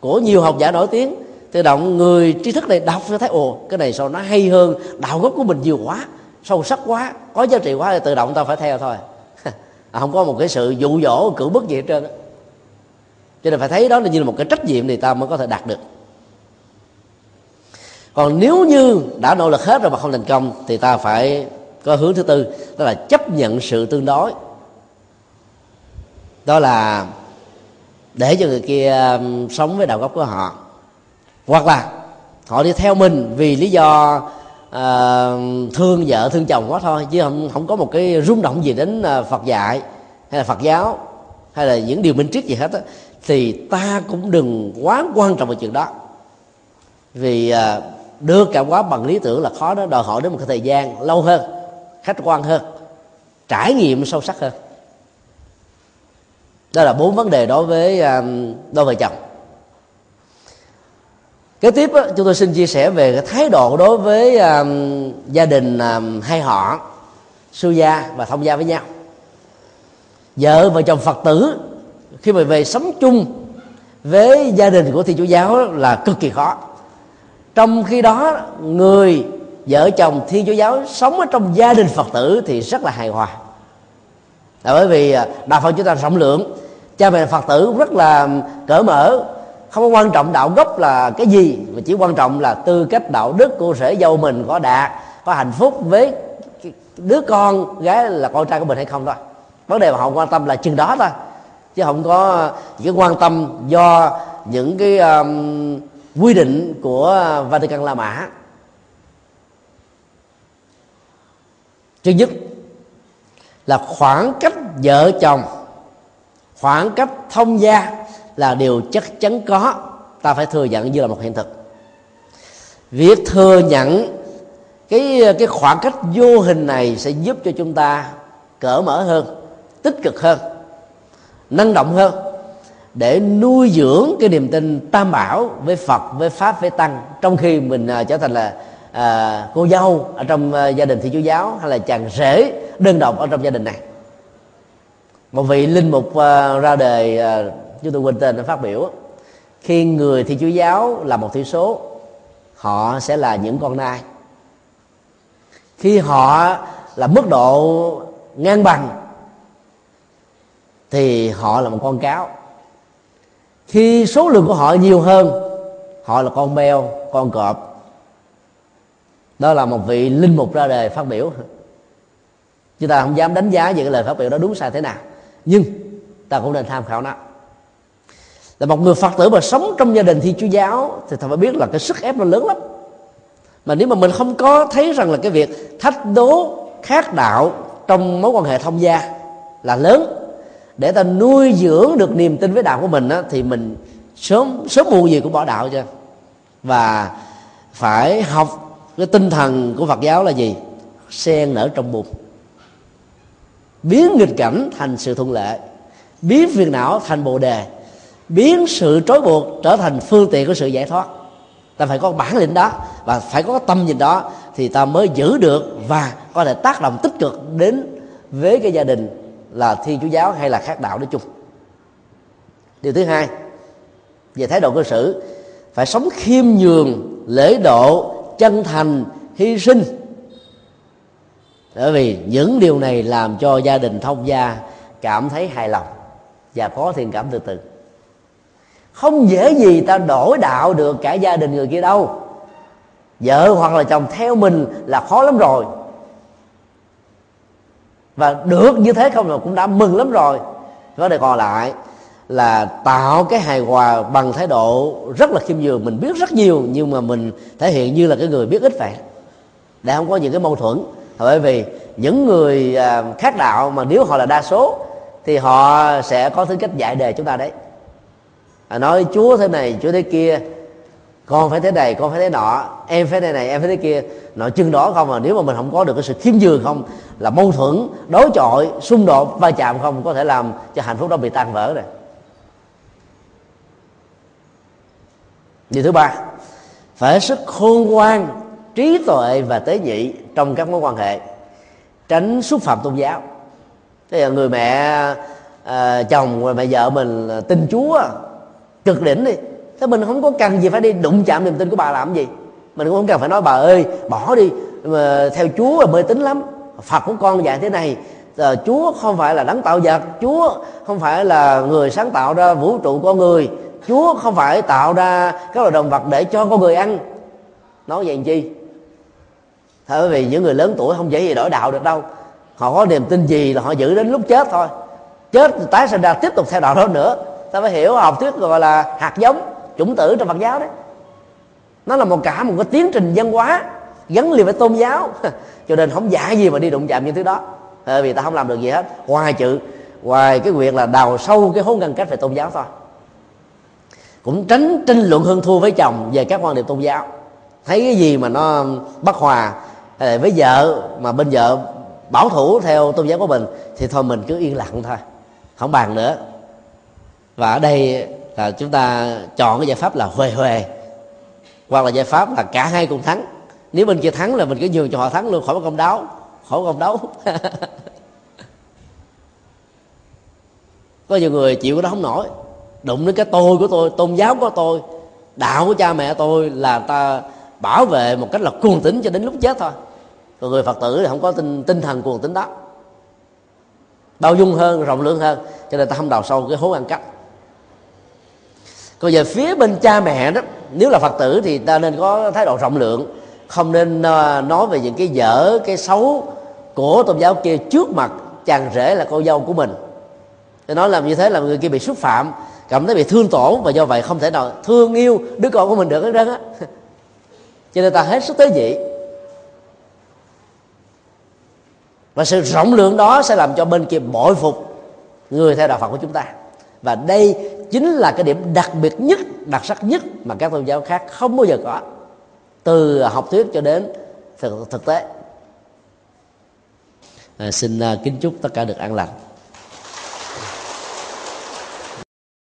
của nhiều học giả nổi tiếng. Tự động người tri thức này đọc sẽ thấy ồ cái này sao nó hay hơn đạo gốc của mình nhiều quá sâu sắc quá có giá trị quá thì tự động ta phải theo thôi. À, không có một cái sự dụ dỗ cưỡng bức gì hết trơn đó. cho nên phải thấy đó là như là một cái trách nhiệm thì ta mới có thể đạt được. Còn nếu như đã nỗ lực hết rồi mà không thành công thì ta phải có hướng thứ tư đó là chấp nhận sự tương đối. Đó là để cho người kia um, sống với đạo gốc của họ. Hoặc là họ đi theo mình vì lý do uh, thương vợ thương chồng quá thôi chứ không không có một cái rung động gì đến ờ, Phật dạy hay là Phật giáo hay là những điều minh triết gì hết á thì ta cũng đừng quá quan trọng về chuyện đó. Vì uh, đưa cảm hóa bằng lý tưởng là khó đó đòi hỏi đến một cái thời gian lâu hơn khách quan hơn trải nghiệm sâu sắc hơn đó là bốn vấn đề đối với um, đôi vợ chồng. Kế tiếp đó, chúng tôi xin chia sẻ về cái thái độ đối với um, gia đình um, hai họ sư gia và thông gia với nhau. Vợ và chồng phật tử khi mà về sống chung với gia đình của thiên chúa giáo là cực kỳ khó. Trong khi đó người vợ chồng thiên chúa giáo sống ở trong gia đình phật tử thì rất là hài hòa là bởi vì à, đạo phật chúng ta rộng lượng. Cha mẹ phật tử cũng rất là cởi mở không có quan trọng đạo gốc là cái gì mà chỉ quan trọng là tư cách đạo đức của rể dâu mình có đạt có hạnh phúc với đứa con gái là con trai của mình hay không thôi. Vấn đề mà họ quan tâm là chừng đó thôi chứ không có chỉ quan tâm do những cái um, quy định của Vatican La Mã. Thứ nhất là khoảng cách vợ chồng, khoảng cách thông gia là điều chắc chắn có. Ta phải thừa nhận như là một hiện thực. Việc thừa nhận cái cái khoảng cách vô hình này sẽ giúp cho chúng ta cởi mở hơn, tích cực hơn, năng động hơn để nuôi dưỡng cái niềm tin tam bảo với phật, với pháp, với tăng trong khi mình à, trở thành là à, cô dâu ở trong à, gia đình thiên chúa giáo hay là chàng rể đơn độc ở trong gia đình này. Một vị linh mục à, ra đề à, chúng tôi quên tên đã phát biểu khi người thiên chúa giáo là một thiểu số họ sẽ là những con nai. Khi họ là mức độ ngang bằng thì họ là một con cáo. Khi số lượng của họ nhiều hơn họ là con beo con cọp đó là một vị linh mục ra đề phát biểu. Chúng ta không dám đánh giá về cái lời phát biểu đó đúng sai thế nào. Nhưng ta cũng nên tham khảo nó. Là một người phật tử mà sống trong gia đình thi chúa giáo thì thầy phải biết là cái sức ép nó lớn lắm. Mà nếu mà mình không có thấy rằng là cái việc thách đố khác đạo trong mối quan hệ thông gia là lớn để ta nuôi dưỡng được niềm tin với đạo của mình á, thì mình sớm sớm muộn gì cũng bỏ đạo cho. Và phải học cái tinh thần của Phật giáo là gì? Sen nở trong bùn biến nghịch cảnh thành sự thuận lợi. Biến phiền não thành bồ đề. Biến sự trói buộc trở thành phương tiện của sự giải thoát. Ta phải có bản lĩnh đó và phải có tâm nhìn đó thì ta mới giữ được và có thể tác động tích cực đến với cái gia đình là thiên chúa giáo hay là khác đạo nói chung. Điều thứ hai, về thái độ cư xử, phải sống khiêm nhường, lễ độ chân thành, hy sinh. Bởi vì những điều này làm cho gia đình thông gia cảm thấy hài lòng và có thiện cảm từ từ. Không dễ gì ta đổi đạo được cả gia đình người kia đâu. Vợ hoặc là chồng theo mình là khó lắm rồi. Và được như thế không là cũng đã mừng lắm rồi. Vấn đề còn lại là tạo cái hài hòa bằng thái độ rất là khiêm nhường. Mình biết rất nhiều nhưng mà mình thể hiện như là cái người biết ít vậy để không có những cái mâu thuẫn. Bởi vì những người à, khác đạo mà nếu họ là đa số thì họ sẽ có thứ cách giải đề chúng ta đấy. À, nói chúa thế này chúa thế kia con phải thế này con phải thế nọ em phải thế này em phải thế kia. Nội chừng đó không mà nếu mà mình không có được cái sự khiêm nhường không là mâu thuẫn đối chọi xung đột va chạm không có thể làm cho hạnh phúc đó bị tan vỡ rồi. Điều thứ ba phải sức khôn ngoan trí tuệ và tế nhị trong các mối quan hệ tránh xúc phạm tôn giáo. Thế là người mẹ à, chồng và mẹ vợ mình tin chúa cực đỉnh đi. Thế mình không có cần gì phải đi đụng chạm niềm tin của bà làm gì. Mình cũng không cần phải nói bà ơi bỏ đi mà theo chúa là mê tín lắm. Phật của con dạy thế này à, chúa không phải là đấng tạo vật chúa không phải là người sáng tạo ra vũ trụ con người chúa không phải tạo ra các loài động vật để cho con người ăn. Nói vậy làm chi? Thôi vì những người lớn tuổi không dễ gì đổi đạo được đâu. Họ có niềm tin gì là họ giữ đến lúc chết thôi. Chết tái sinh ra, tiếp tục theo đạo đó nữa. Ta phải hiểu học thuyết gọi là hạt giống, chủng tử trong Phật giáo đấy. Nó là một cả một cái tiến trình văn hóa gắn liền với tôn giáo. Cho nên không giả gì mà đi đụng chạm những thứ đó. Bởi vì ta không làm được gì hết. Ngoài chữ ngoài cái việc là đào sâu cái hố ngăn cách về tôn giáo thôi cũng tránh tranh luận hơn thua với chồng về các quan điểm tôn giáo. Thấy cái gì mà nó bất hòa với vợ mà bên vợ bảo thủ theo tôn giáo của mình, thì thôi mình cứ yên lặng thôi, không bàn nữa. Và ở đây là chúng ta chọn cái giải pháp là huề huề, hoặc là giải pháp là cả hai cùng thắng. Nếu bên kia thắng là mình cứ nhường cho họ thắng luôn, khỏi công đấu, khỏi công đấu. Có nhiều người chịu cái đó không nổi đụng đến cái tôi của tôi, tôn giáo của tôi, đạo của cha mẹ tôi là ta bảo vệ một cách là cuồng tính cho đến lúc chết thôi. Còn người phật tử thì không có tinh tinh thần cuồng tính đó. Bao dung hơn, rộng lượng hơn, cho nên ta không đào sâu cái hố ăn cắp. Còn về phía bên cha mẹ đó, nếu là phật tử thì ta nên có thái độ rộng lượng, không nên ờ, nói về những cái dở, cái xấu của tôn giáo kia trước mặt, chàng rể là cô dâu của mình. Nói làm như thế là người kia bị xúc phạm cảm thấy bị thương tổn và do vậy không thể nào thương yêu đứa con của mình được hết trơn á. Cho nên ta hết sức tế nhị. Và sự rộng lượng đó sẽ làm cho bên kia bội phục người theo đạo phật của chúng ta. Và đây chính là cái điểm đặc biệt nhất đặc sắc nhất mà các tôn giáo khác không bao giờ có từ học thuyết cho đến thực, thực tế. À, xin uh, kính chúc tất cả được an lành.